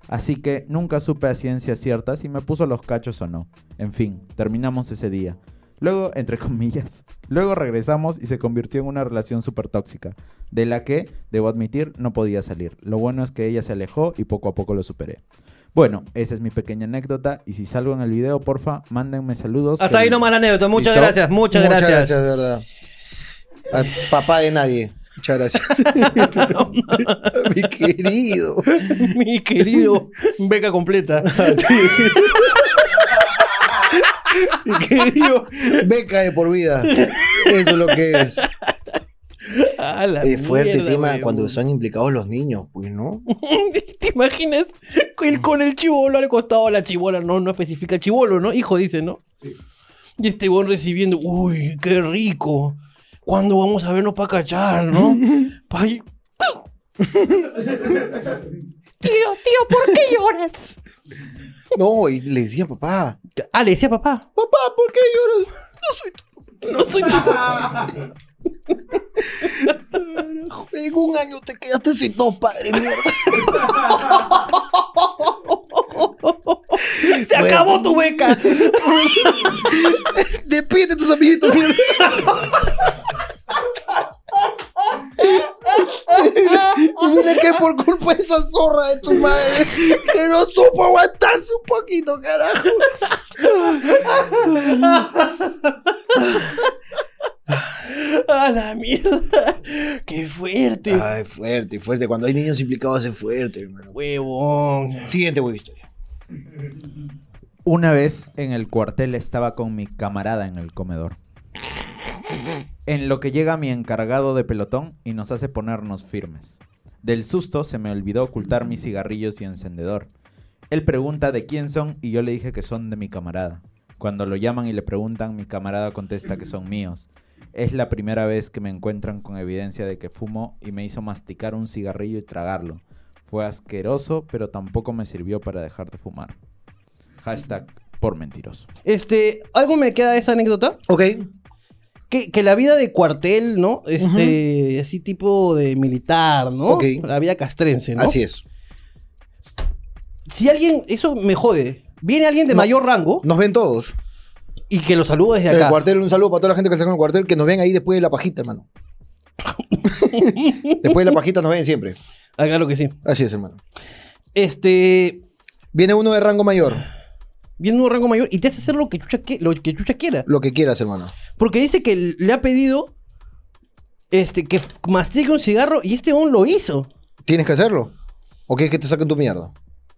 Así que nunca supe a ciencia cierta si me puso los cachos o no. En fin, terminamos ese día. Luego, entre comillas, luego regresamos y se convirtió en una relación súper tóxica, de la que, debo admitir, no podía salir. Lo bueno es que ella se alejó y poco a poco lo superé. Bueno, esa es mi pequeña anécdota y si salgo en el video, porfa, mándenme saludos. Hasta ahí nomás la anécdota. Muchas ¿Listo? gracias, muchas, gracias. de verdad. Al papá de nadie. Muchas gracias. Mi querido. Mi querido beca completa. Mi querido. Beca de por vida. Eso es lo que es. A la Es fuerte mierda, tema cuando están implicados los niños, pues, ¿no? ¿Te imaginas el, con el chivolo al costado, la chivola no, no especifica chivolo, ¿no? Hijo dice, ¿no? Y este bon recibiendo, uy, qué rico. ¿Cuándo vamos a vernos para cachar, no? Pa- tío, tío, ¿por qué lloras? No, y le decía, papá, Ah, le decía papá. papá, ¿por qué lloras? No soy tu No soy tu En un año te quedaste sin dos padres, mierda. Se acabó tu beca. Despídete de tus amiguitos, mierda. Y dile que por culpa de esa zorra de tu madre, que no supo aguantarse un poquito, carajo. A la mierda. Qué fuerte. Ay, fuerte, fuerte. Cuando hay niños implicados es fuerte, hermano. Huevón. Siguiente web historia. Una vez en el cuartel estaba con mi camarada en el comedor. En lo que llega mi encargado de pelotón y nos hace ponernos firmes. Del susto se me olvidó ocultar mis cigarrillos y encendedor. Él pregunta de quién son y yo le dije que son de mi camarada. Cuando lo llaman y le preguntan, mi camarada contesta que son míos. Es la primera vez que me encuentran con evidencia de que fumo y me hizo masticar un cigarrillo y tragarlo. Fue asqueroso, pero tampoco me sirvió para dejar de fumar. Hashtag por mentiroso. Este, algo me queda de esa anécdota. Ok. Que, que la vida de cuartel, ¿no? Este, así tipo de militar, ¿no? Ok. La vida castrense, ¿no? Así es. Si alguien, eso me jode. Viene alguien de No. mayor rango Nos ven todos. Y que lo saludo desde En el acá. cuartel, un saludo para toda la gente que está en el cuartel, que nos ven ahí después de la pajita, hermano. después de la pajita nos ven siempre. Ah, claro que sí. Así es, hermano. Este, Viene uno de rango mayor. viene un rango mayor y te hace hacer lo que chucha, que- lo que chucha quiera. Lo que quieras, hermano. Porque dice que le ha pedido este, que mastique un cigarro y este aún lo hizo. ¿Tienes que hacerlo? ¿O quieres que te saquen tu mierda?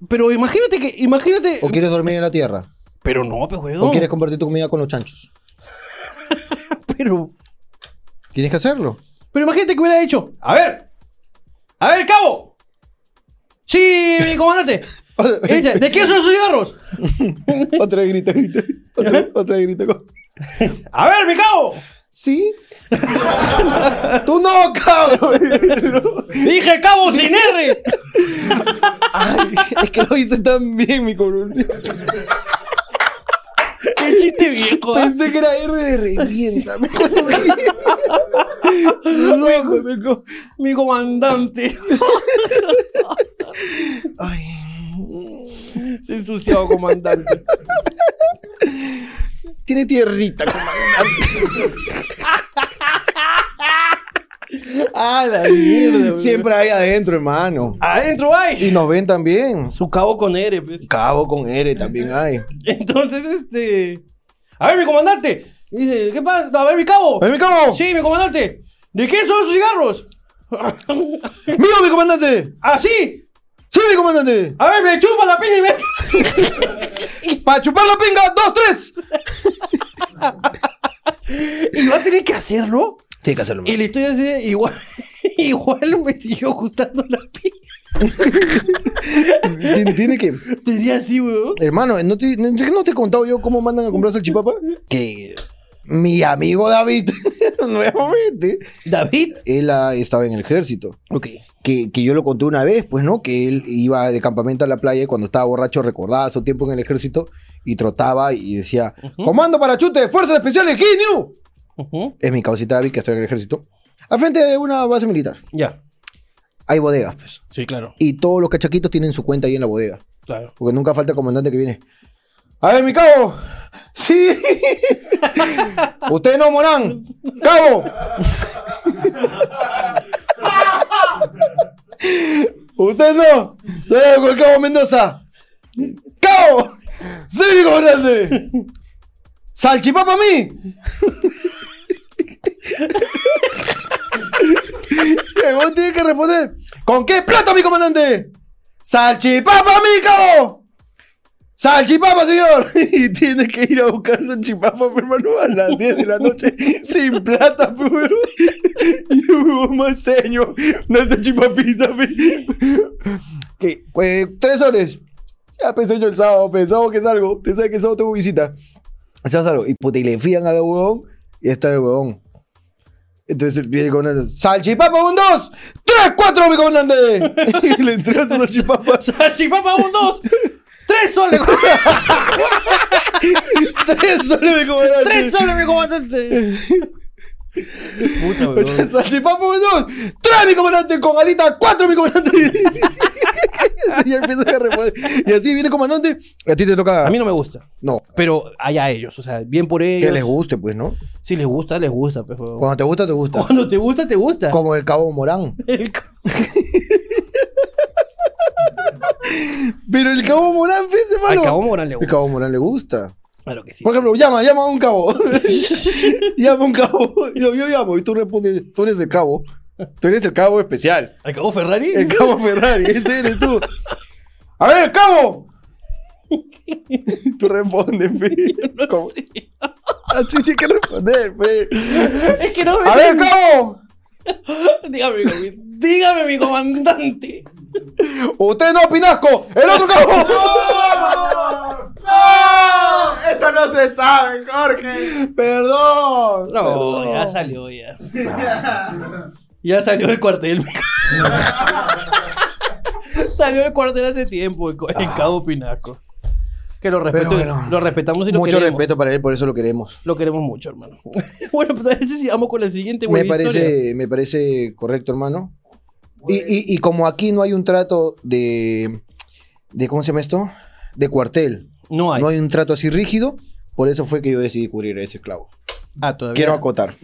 Pero imagínate que, imagínate. ¿O quieres dormir en la tierra? Pero no, pues, ¿O weón. quieres compartir tu comida con los chanchos? Pero, Tienes que hacerlo. pero imagínate que hubiera dicho. A ver. A ver, cabo. Sí, mi comandante. Y dice, ¿de quién son esos cigarros? otra vez grita, grita. Otra, otra vez grita. A ver, mi cabo. ¿Sí? ¡Tú no, cabrón! Dije cabo sin R. Ay, es que lo hice tan bien, mi cabrón. Chiste viejo. Pensé que era R de revienta. Me co- Mi comandante. Ay. Se ensuciado, comandante. Tiene tierrita, comandante. Ah, la mierda. weón. Siempre hay adentro, hermano. Adentro hay. Y nos ven también. Su cabo con R, pues. Cabo con R también hay. Entonces, este. A ver, mi comandante. Dice, ¿qué pasa? A ver, mi cabo. ¡Ay, mi cabo! Sí, mi comandante. ¿De quién son esos cigarros? ¡Mío, mi comandante! ¿Ah, sí? ¡Sí, mi comandante! A ver, me chupa la pila y me. ¡Para chupar la pinga! ¡Dos, tres! y va a tener que hacerlo. Tiene que hacerlo. Y la historia es de igual. Igual me siguió gustando la pila. Tiene, tiene que. Tenía así, weón. Hermano, ¿no te, no, te he contado yo cómo mandan a comprar salchipapa? Que mi amigo David, nuevamente, David. él ah, estaba en el ejército. Ok. Que, que yo lo conté una vez, pues, ¿no? Que él iba de campamento a la playa y cuando estaba borracho recordaba su tiempo en el ejército y trotaba y decía: Comando para chute, fuerzas especiales, Es mi causita David que está en el ejército. Al frente de una base militar. Ya. Hay bodegas, pues. Sí, claro. Y todos los cachaquitos tienen su cuenta ahí en la bodega. Claro. Porque nunca falta el comandante que viene. A ver, mi cabo. Sí. Usted no, Morán. Cabo. Usted no. Soy con el cabo Mendoza. Cabo. Sí, mi comandante. Salchipapa a mí. Y vos tienes que responder. ¿Con qué plata, mi comandante? ¡Salchipapa, mi cabo! ¡Salchipapa, señor! Y tiene que ir a buscar salchipapa, mi hermano, a las 10 de la noche, sin plata, weón. Y hubo más señor, una salchipapita. ¿Qué? Pues, tres soles. Ya pensé yo el sábado, pensaba que salgo. Te sabes que el sábado tengo visita. Ya salgo. Y puta, y le fían al huevón y está el huevón. Entonces viene el comandante. ¡Salchipapa un dos! ¡Tres, cuatro, mi comandante! y le entrega su salchipapa. ¡Salchipapa, un, dos! ¡Tres soles! ¡Tres soles, mi comandante! ¡Tres soles, mi comandante! Puta, weón. ¡Salchipapa un dos! ¡Tres, mi comandante! ¡Con alita! ¡Cuatro, mi comandante! y empieza a responder. Y así viene el comandante. Y a ti te toca. A mí no me gusta. No. Pero allá ellos, o sea, bien por ellos. Que les guste, pues, ¿no? Si les gusta, les gusta, pues. Cuando te gusta, te gusta. Cuando te gusta, te gusta. Como el cabo Morán. El Pero el cabo Morán, pues, hermano. Al Cabo Morán le El gusta. cabo Morán le gusta. Claro que sí. Por ejemplo, llama, llama a un cabo. llama a un cabo. Yo, yo llamo y tú respondes, tú eres el cabo. Tú eres el cabo especial. ¿Al Cabo Ferrari? El cabo Ferrari, ese eres tú. A ver, cabo. Tú respondes, fe. ¿Cómo? Así tienes que responder, fe. Es que no me... A ver, cabo. Dígame, dígame, mi comandante. Usted no, Pinasco. El otro cabo. Eso no se sabe, Jorge. Perdón. No, Perdón. ya salió, ya. Ya salió del cuartel. salió del cuartel hace tiempo, co- el Cabo Pinasco. Que lo, respeto, bueno. lo respetamos y lo Mucho queremos. respeto para él, por eso lo queremos. Lo queremos mucho, hermano. bueno, pues a ver si sigamos con la siguiente Me historia. parece, me parece correcto, hermano. Y, y- y como aquí no hay un trato de, de. ¿Cómo se llama esto? De cuartel. No hay. No hay un trato así rígido. Por eso fue que yo decidí cubrir ese esclavo. Ah, todavía. Quiero acotar.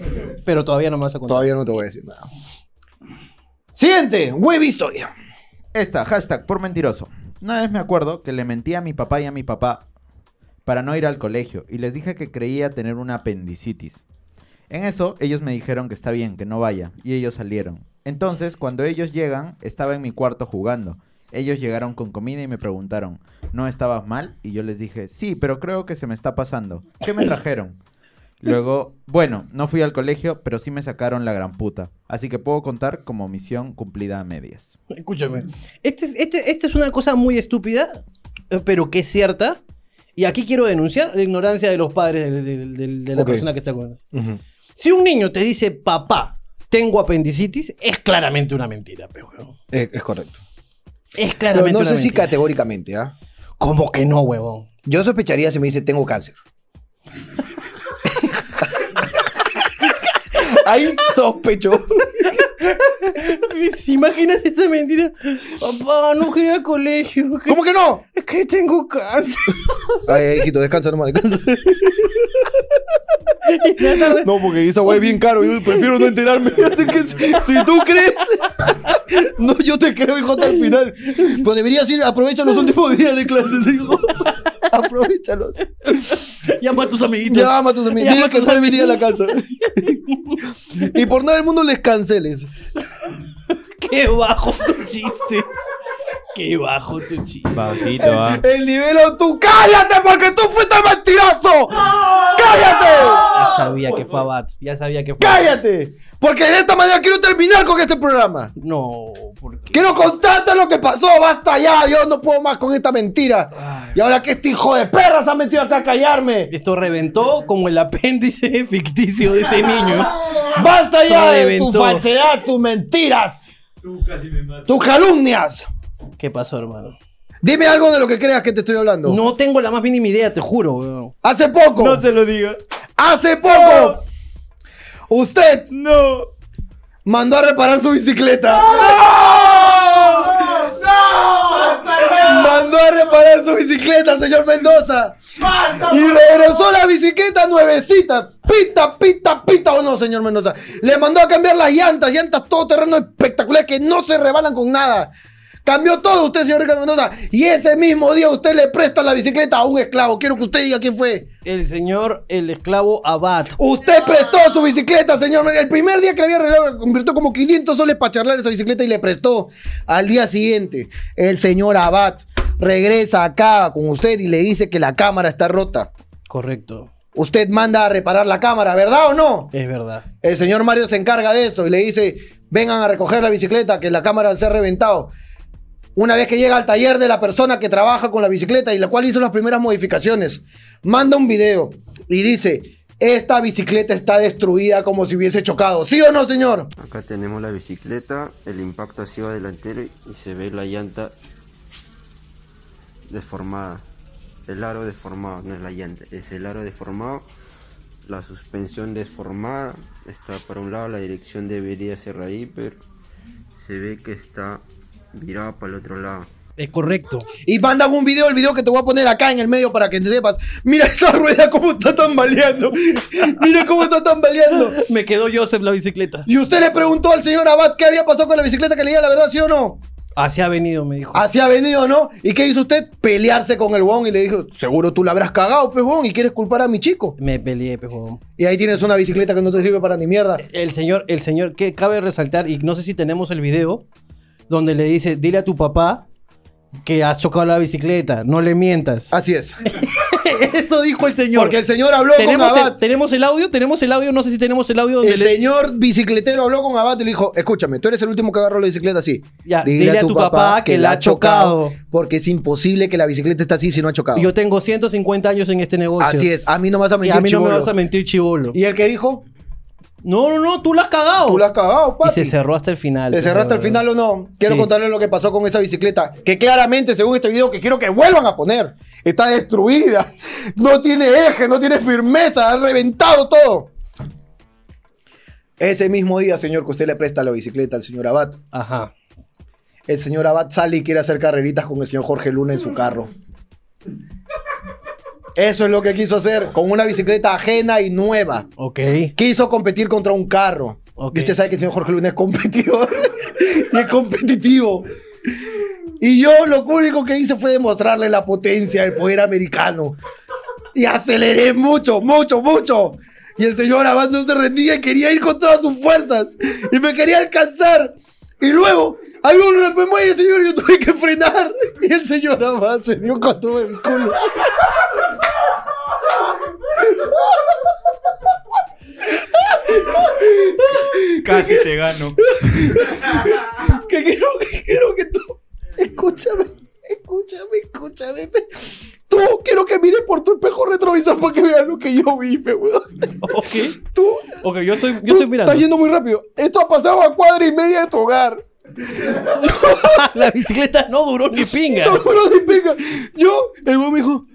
Pero todavía no me vas a contar. Todavía no te voy a decir nada. Siguiente, web historia. Esta, hashtag por mentiroso. Una vez me acuerdo que le mentí a mi papá y a mi papá para no ir al colegio y les dije que creía tener una apendicitis. En eso, ellos me dijeron que está bien, que no vaya, y ellos salieron. Entonces, cuando ellos llegan, estaba en mi cuarto jugando. Ellos llegaron con comida y me preguntaron, ¿no estabas mal? Y yo les dije, sí, pero creo que se me está pasando. ¿Qué me trajeron? Luego, bueno, no fui al colegio, pero sí me sacaron la gran puta. Así que puedo contar como misión cumplida a medias. Escúchame. Este, es- este, esta es una cosa muy estúpida, eh, pero que es cierta. Y aquí quiero denunciar la ignorancia de los padres de la persona que está con Si un niño te dice, papá, tengo apendicitis, es claramente una mentira, pe, huevón. Es, es correcto. Es Pero claramente no una sé si categóricamente, ¿ah? ¿Cómo que no, huevón? Yo sospecharía si me dice tengo cáncer. Ahí sospecho. ¿Se imaginas esa mentira? Papá, no quería ir colegio. que- ¿Cómo que no? Es que tengo cáncer. Ay, hijito, descansa nomás, descansa. Tarde, No, porque esa weá es bien caro. Yo prefiero no enterarme. Así que si, si tú crees. No, yo te creo, hijo, hasta el final. Pero deberías ir, aprovecha los últimos días de clases, hijo. Aprovechalos. llama a tus amiguitos. Llama a tus amigos. Llama Dile que tus pueden venir a la casa. Y por nada del mundo les canceles. Qué bajo tu chiste. Qué bajo tu chiste. Bajito, ah. El nivel tú. ¡Cállate! Porque tú fuiste mentiroso. ¡Cállate! Ya sabía que fue Abad. Ya sabía que fue. ¡Cállate! Porque de esta manera quiero terminar con este programa. No, porque. Quiero contarte lo que pasó, basta ya, yo no puedo más con esta mentira. Y ahora que este hijo de perra se ha metido acá a callarme. Esto reventó como el apéndice ficticio de ese niño. Basta ya de tu falsedad, tus mentiras. Tus calumnias. ¿Qué pasó, hermano? Dime algo de lo que creas que te estoy hablando. No tengo la más mínima idea, te juro, weón. Hace poco. No se lo diga. Hace poco. Usted No. mandó a reparar su bicicleta. Mandó a reparar su bicicleta, señor Mendoza. y regresó la bicicleta nuevecita. Pita, pita, pita o no, señor Mendoza. Le mandó a cambiar las llantas, llantas todoterreno espectaculares que no se rebalan con nada. Cambió todo usted, señor Ricardo Mendoza. Y ese mismo día usted le presta la bicicleta a un esclavo. Quiero que usted diga quién fue. El señor, el esclavo Abad. Usted prestó su bicicleta, señor. El primer día que le había regalado, convirtió como 500 soles para charlar esa bicicleta y le prestó. Al día siguiente, el señor Abad regresa acá con usted y le dice que la cámara está rota. Correcto. Usted manda a reparar la cámara, ¿verdad o no? Es verdad. El señor Mario se encarga de eso y le dice, vengan a recoger la bicicleta, que la cámara se ha reventado. Una vez que llega al taller de la persona que trabaja con la bicicleta y la cual hizo las primeras modificaciones, manda un video y dice, esta bicicleta está destruida como si hubiese chocado. ¿Sí o no, señor? Acá tenemos la bicicleta, el impacto ha sido delantero y se ve la llanta deformada. El aro deformado, no es la llanta, es el aro deformado. La suspensión deformada. Está para un lado, la dirección debería ser ahí, pero se ve que está virada para el otro lado. Es correcto. Y mandan un video, el video que te voy a poner acá en el medio para que te sepas. Mira esa rueda cómo está tambaleando. Mira cómo está tambaleando. Me quedó Joseph la bicicleta. Y usted le preguntó al señor Abad qué había pasado con la bicicleta que le diga la verdad, ¿sí o no? Así ha venido, me dijo. Así ha venido, ¿no? ¿Y qué hizo usted? Pelearse con el bon y le dijo, seguro tú la habrás cagado, pues, bon, y quieres culpar a mi chico. Me peleé, pejo. Y ahí tienes una bicicleta que no te sirve para ni mierda. El señor, el señor, que cabe resaltar, y no sé si tenemos el video, donde le dice, dile a tu papá que has chocado la bicicleta, no le mientas. Así es. Eso dijo el señor. Porque el señor habló con ¿Tenemos Abad. el, ¿Tenemos el audio? ¿Tenemos el audio? No sé si tenemos el audio donde El le... señor bicicletero habló con Abad y le dijo, escúchame, tú eres el último que agarró la bicicleta así. Ya, dile a tu papá que la ha chocado. Porque es imposible que la bicicleta esté así si no ha chocado. Yo tengo 150 años en este negocio. Así es, a mí no me vas a Y mentir, a mí no me vas a mentir, chivolo. ¿Y el que dijo? No, no, no, tú la has cagado. Tú la has cagado, Y papi. se cerró hasta el final. ¿Te cerraste al pero- final o no? Quiero Sí. contarles lo que pasó con esa bicicleta. Que claramente, según este video, que quiero que vuelvan a poner, está destruida. No tiene eje, no tiene firmeza, ha reventado todo. Ese mismo día, señor, que usted le presta la bicicleta al señor Abad, Ajá. el señor Abad sale y quiere hacer carreritas con el señor Jorge Luna en su carro. Eso es lo que quiso hacer, con una bicicleta ajena y nueva. Ok. Quiso competir contra un carro. Ok. Y usted sabe que el señor Jorge Luna es competidor. y es competitivo. Y yo lo único que hice fue demostrarle la potencia del poder americano. Y aceleré mucho, mucho, mucho. Y el señor Abad no se rendía y quería ir con todas sus fuerzas. Y me quería alcanzar. Y luego, había un repemuelle, señor, y yo tuve que frenar. Y el señor Abad se dio con todo el culo. Casi te gano. que quiero, que quiero que tú. Escúchame, escúchame, escúchame. Tú quiero que mires por tu espejo retrovisor para que veas lo que yo vi, pe, weón. Ok. Tú, Ok, yo estoy, yo tú estoy mirando. estás yendo muy rápido. Esto ha pasado a cuadra y media de tu hogar. La bicicleta no duró ni pinga. No, bro, ni pinga. Yo, el weón me dijo.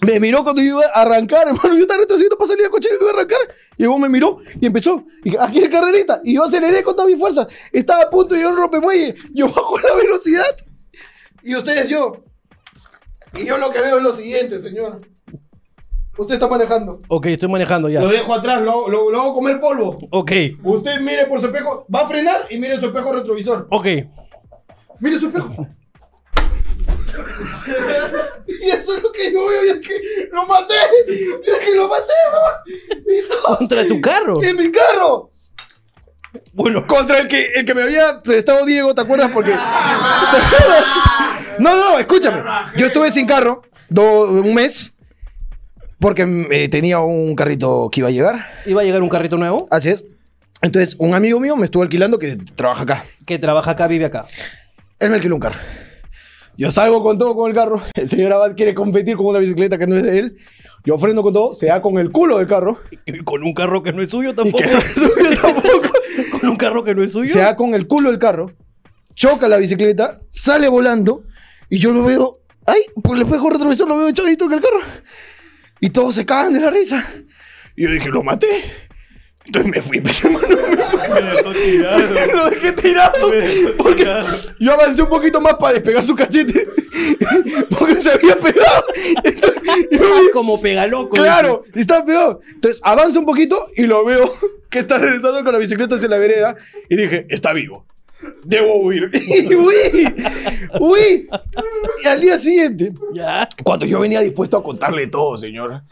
Me miró cuando yo iba a arrancar, hermano. Yo estaba retrocediendo para salir al coche y iba a arrancar. Y el weón me miró y empezó. Y aquí es carrerita. Y yo aceleré con toda mi fuerza. Estaba a punto de llegar a un rompemuelle. Yo bajo la velocidad. Y ustedes, yo. Y yo lo que veo es lo siguiente, señor. Usted está manejando. Ok, estoy manejando ya. Lo dejo atrás, lo, lo, lo hago comer polvo. Ok. Usted mire por su espejo. Va a frenar y mire su espejo retrovisor. Ok. Mire su espejo. Y eso es lo que yo veo y es que lo maté. Y es que lo maté, todo. Contra tu carro. En mi carro. Bueno, Contra el que, el que me había prestado Diego, ¿te acuerdas? Porque. ¿Te acuerdas? No, no, escúchame. Yo estuve sin carro do- un mes. Porque eh, tenía un carrito que iba a llegar. iba a llegar un carrito nuevo Así es. Entonces, un amigo mío me estuvo alquilando que trabaja acá. que trabaja acá, vive acá. Él me alquiló un carro. Yo salgo con todo con el carro. El señor Abad quiere competir con una bicicleta que no es de él. Yo freno con todo, se da con el culo del carro. Y con un carro que no es suyo Y tampoco. que no es suyo tampoco. con un carro que no es suyo. Se da con el culo del carro. Choca la bicicleta, sale volando. Y yo lo veo. ¡Ay! Por el espejo retrovisor lo veo echadito en el carro. Y todos se cagan de la risa. Y yo dije, lo maté. Entonces me fui, pues, hermano, me fui. lo dejé tirado. Porque yo avancé un poquito más para despegar su cachete. Porque se había pegado. Entonces, yo Como pega loco. Claro, y estaba pegado. Entonces avanza un poquito y lo veo que está regresando con la bicicleta hacia la vereda. Y dije, está vivo. Debo huir. Y huí. Huí. Y al día siguiente, Ya. cuando yo venía dispuesto a contarle todo, señor,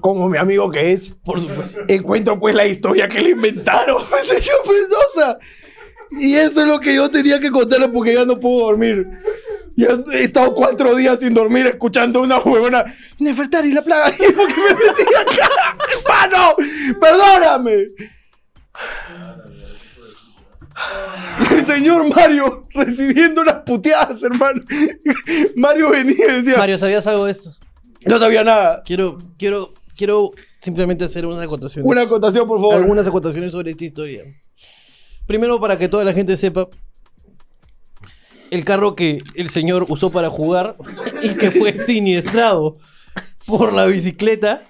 como mi amigo que es, Por supuesto. encuentro pues la historia que le inventaron. Se echó pendosa. Y eso es lo que yo tenía que contarle porque ya no puedo dormir. Ya he estado cuatro días sin dormir escuchando una huevona. Nefertari, la plaga. ¿Y por qué me metí acá? ¡Mano! ¡Perdóname! el señor Mario recibiendo las puteadas, hermano. Mario venía y decía, Mario, ¿sabías algo de esto? No sabía nada. Quiero, quiero, quiero simplemente hacer unas acotaciones. Una acotación, por favor. Algunas acotaciones sobre esta historia. Primero, para que toda la gente sepa, el carro que el señor usó para jugar y que fue siniestrado por la bicicleta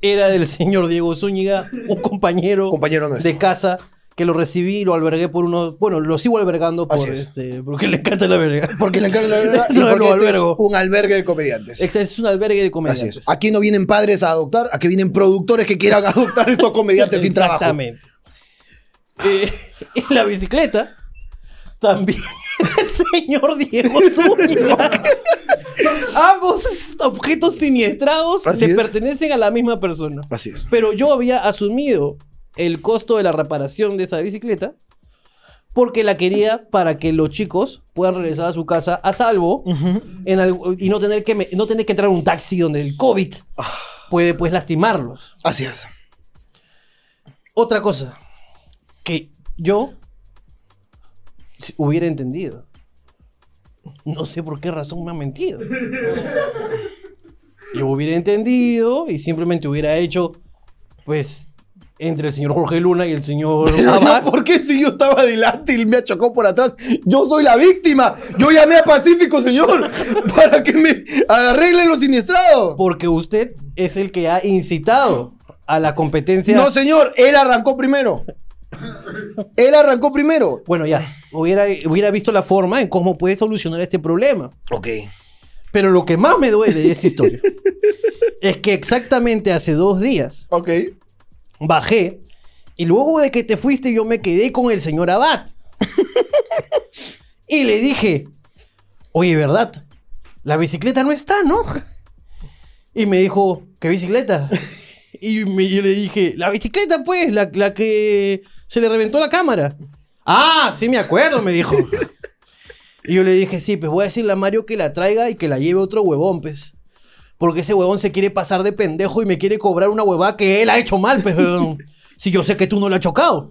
era del señor Diego Zúñiga, un compañero, Compañero nuestro. de casa que lo recibí y lo albergué por unos. Bueno, lo sigo albergando por Así es. este. Porque le encanta la verga. Porque le encanta la verdad. y porque este es un albergue de comediantes. Ex- Es un albergue de Así comediantes. es. Aquí no vienen padres a adoptar, aquí vienen productores que quieran adoptar estos comediantes sin trabajo. Exactamente. Eh, en la bicicleta también el señor Diego Zúñiga. Ambos objetos siniestrados Así le es. pertenecen a la misma persona. Así es. Pero yo había asumido el costo de la reparación de esa bicicleta porque la quería para que los chicos puedan regresar a su casa a salvo en algo- y no tener, que me- no tener que entrar a un taxi donde el COVID Ah. puede pues lastimarlos. Así es. Otra cosa que yo hubiera entendido. No sé por qué razón me ha mentido. Yo hubiera entendido y simplemente hubiera hecho, pues, entre el señor Jorge Luna y el señor Abad. ¿por qué si yo estaba adelante y me chocó por atrás? Yo soy la víctima. Yo llamé a Pacífico, señor, para que me arreglen los siniestrados. Porque usted es el que ha incitado a la competencia. No, señor, él arrancó primero. Él arrancó primero. Bueno, ya. Hubiera, hubiera visto la forma en cómo puede solucionar este problema. Ok. Pero lo que más me duele de esta historia es que exactamente hace dos días Ok. Bajé y luego de que te fuiste yo me quedé con el señor Abad. y le dije, oye, ¿verdad? La bicicleta no está, ¿no? Y me dijo, ¿qué bicicleta? Y me- yo le dije, la bicicleta pues, la, la que se le reventó la cámara. Ah, sí me acuerdo, me dijo. Y yo le dije, sí, pues voy a decirle a Mario que la traiga y que la lleve otro huevón, pues. Porque ese huevón se quiere pasar de pendejo y me quiere cobrar una huevada que él ha hecho mal, pues, huevón. Si yo sé que tú no lo has chocado.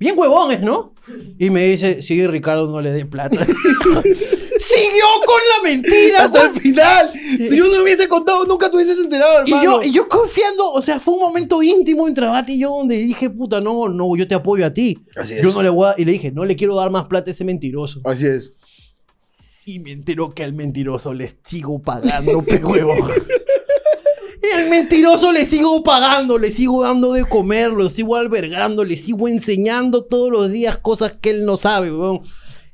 Bien huevón es, ¿no? Y me dice, sí, Ricardo, no le dé plata. Siguió con la mentira, Hasta el final. Si yo no hubiese contado, nunca te hubieses enterado, Y hermano. yo, y yo confiando, o sea, fue un momento íntimo entre Abad y yo donde dije, puta, no, no, yo te apoyo a ti. Así Yo es. no le voy a... Y le dije, no le quiero dar más plata a ese mentiroso. Así es. Y me enteró que al mentiroso le sigo pagando, pe huevo. Y al mentiroso le sigo pagando, le sigo dando de comer, lo sigo albergando, le sigo enseñando todos los días cosas que él no sabe, weón.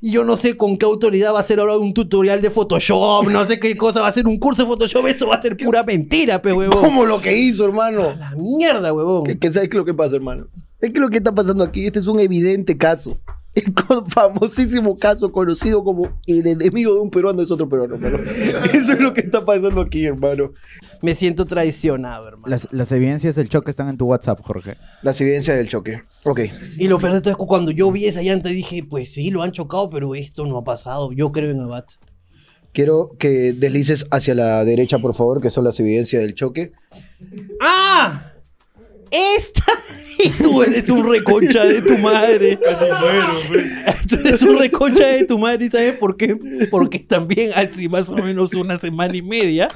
Y yo no sé con qué autoridad va a hacer ahora un tutorial de Photoshop, no sé qué cosa va a ser un curso de Photoshop, eso va a ser pura mentira, pe huevón. Como lo que hizo, hermano. La mierda, huevón. ¿Qué, qué- ¿Sabes qué es lo que pasa, hermano? Es que lo que está pasando aquí, este es un evidente caso. El con- famosísimo caso conocido como el enemigo de un peruano es otro peruano, hermano. Eso es lo que está pasando aquí, hermano. Me siento traicionado, hermano. Las, las evidencias del choque están en tu WhatsApp, Jorge. Las evidencias del choque. Ok. Y lo peor de todo es que cuando yo vi esa llanta dije, pues sí, lo han chocado, pero esto no ha pasado. Yo creo en Abad. Quiero que deslices hacia la derecha, por favor, que son las evidencias del choque. ¡Ah! ¡Esta! Y tú eres un reconcha de tu madre. Casi muero, Tú eres un reconcha de tu madre. ¿Y sabes por qué? Porque también hace más o menos una semana y media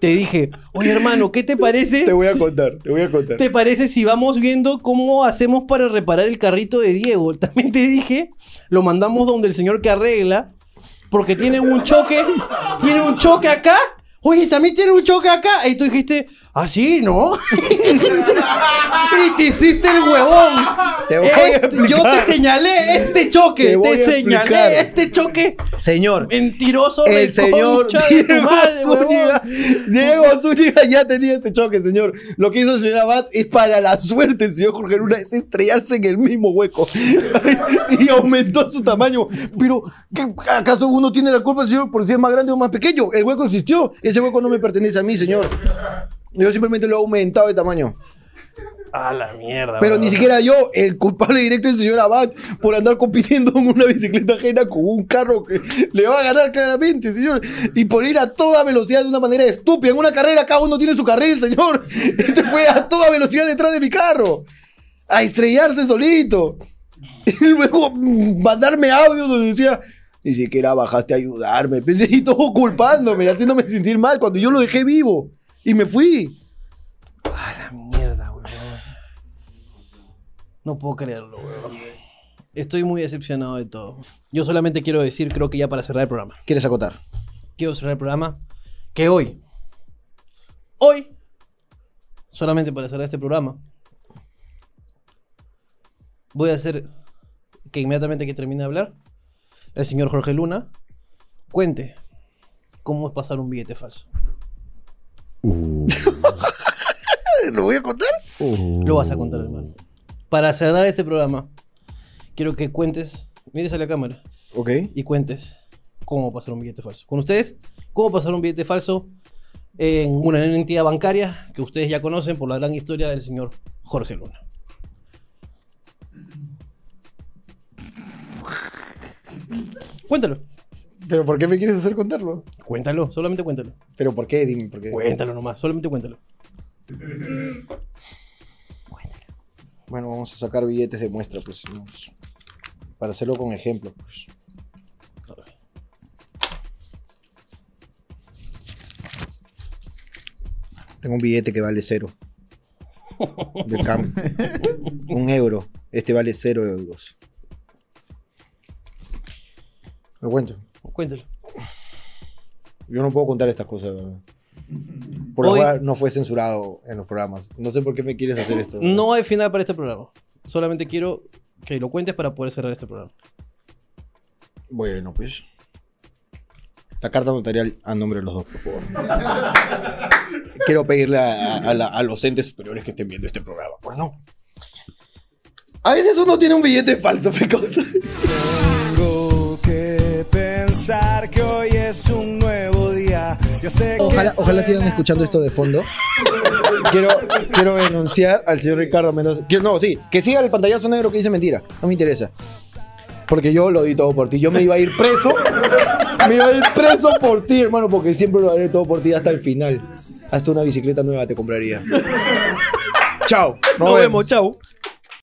te dije, oye hermano, ¿qué te parece? Te voy a contar, te voy a contar. ¿Te parece si vamos viendo cómo hacemos para reparar el carrito de Diego? También te dije, lo mandamos donde el señor que arregla, porque tiene un choque, tiene un choque acá. Oye, también tiene un choque acá. Y tú dijiste, ah, sí, ¿no? y te hiciste el huevón. Te voy a Este- yo te señalé este choque. Te Te, a señalé explicar. este choque. Señor, Mentiroso, el señor Diego madre, Zúñiga, huevón. Diego Zúñiga ya tenía este choque, señor. Lo que hizo el señor Abad es para la suerte del señor Jorge Luna es estrellarse en el mismo hueco y aumentó su tamaño. Pero, ¿qué- ¿acaso uno tiene la culpa, señor, por si es más grande o más pequeño? El hueco existió. Ese hueco no me pertenece a mí, señor. Yo simplemente lo he aumentado de tamaño. A la mierda. Pero ni siquiera yo, el culpable directo es el señor Abad, por andar compitiendo en una bicicleta ajena con un carro que le va a ganar claramente, señor. Y por ir a toda velocidad de una manera estúpida. En una carrera cada uno tiene su carril, señor. Este fue a toda velocidad detrás de mi carro. A estrellarse solito. Y luego mm, mandarme audio donde decía, ni siquiera bajaste a ayudarme. Pensé y todo culpándome, haciéndome sentir mal cuando yo lo dejé vivo. Y me fui. A la. No puedo creerlo, weón. Estoy muy decepcionado de todo. Yo solamente quiero decir, creo que ya para cerrar el programa. ¿Quieres acotar? Quiero cerrar el programa. Que hoy, hoy, solamente para cerrar este programa, voy a hacer que inmediatamente que termine de hablar, el señor Jorge Luna cuente cómo es pasar un billete falso. ¿Lo voy a contar? Lo vas a contar, hermano. Para cerrar este programa, quiero que cuentes, mires a la cámara Ok. y cuentes cómo pasar un billete falso. Con ustedes, cómo pasar un billete falso en una entidad bancaria que ustedes ya conocen por la gran historia del señor Jorge Luna. Cuéntalo, ¿Pero por qué me quieres hacer contarlo? cuéntalo, solamente cuéntalo. ¿Pero por qué? Dime, ¿por qué? Cuéntalo nomás, solamente cuéntalo. Bueno, vamos a sacar billetes de muestra, pues. ¿no? Para hacerlo con ejemplo, pues. Tengo un billete que vale cero. De cambio. un euro. Este vale cero euros. Lo cuento. Cuéntalo. Yo no puedo contar estas cosas. ¿verdad? Por Hoy- ahora no fue censurado en los programas. No sé por qué me quieres hacer esto. No hay final para este programa. Solamente quiero que lo cuentes para poder cerrar este programa. Bueno, pues. La carta notarial a nombre de los dos, por favor. Quiero pedirle a, a la- a los entes superiores que estén viendo este programa. Pues no. A veces uno tiene un billete falso, pecosa. Tengo que pensar que hoy es un nuevo día. Ojalá, ojalá sigan escuchando esto de fondo. Quiero, quiero denunciar al señor Ricardo Mendoza. Quiero- no, sí, que siga el pantallazo negro que dice mentira. No me interesa. Porque yo lo di todo por ti. Yo me iba a ir preso. Me iba a ir preso por ti, hermano, porque siempre lo haré todo por ti hasta el final. Hasta una bicicleta nueva te compraría. Chao. Nos vemos, chao.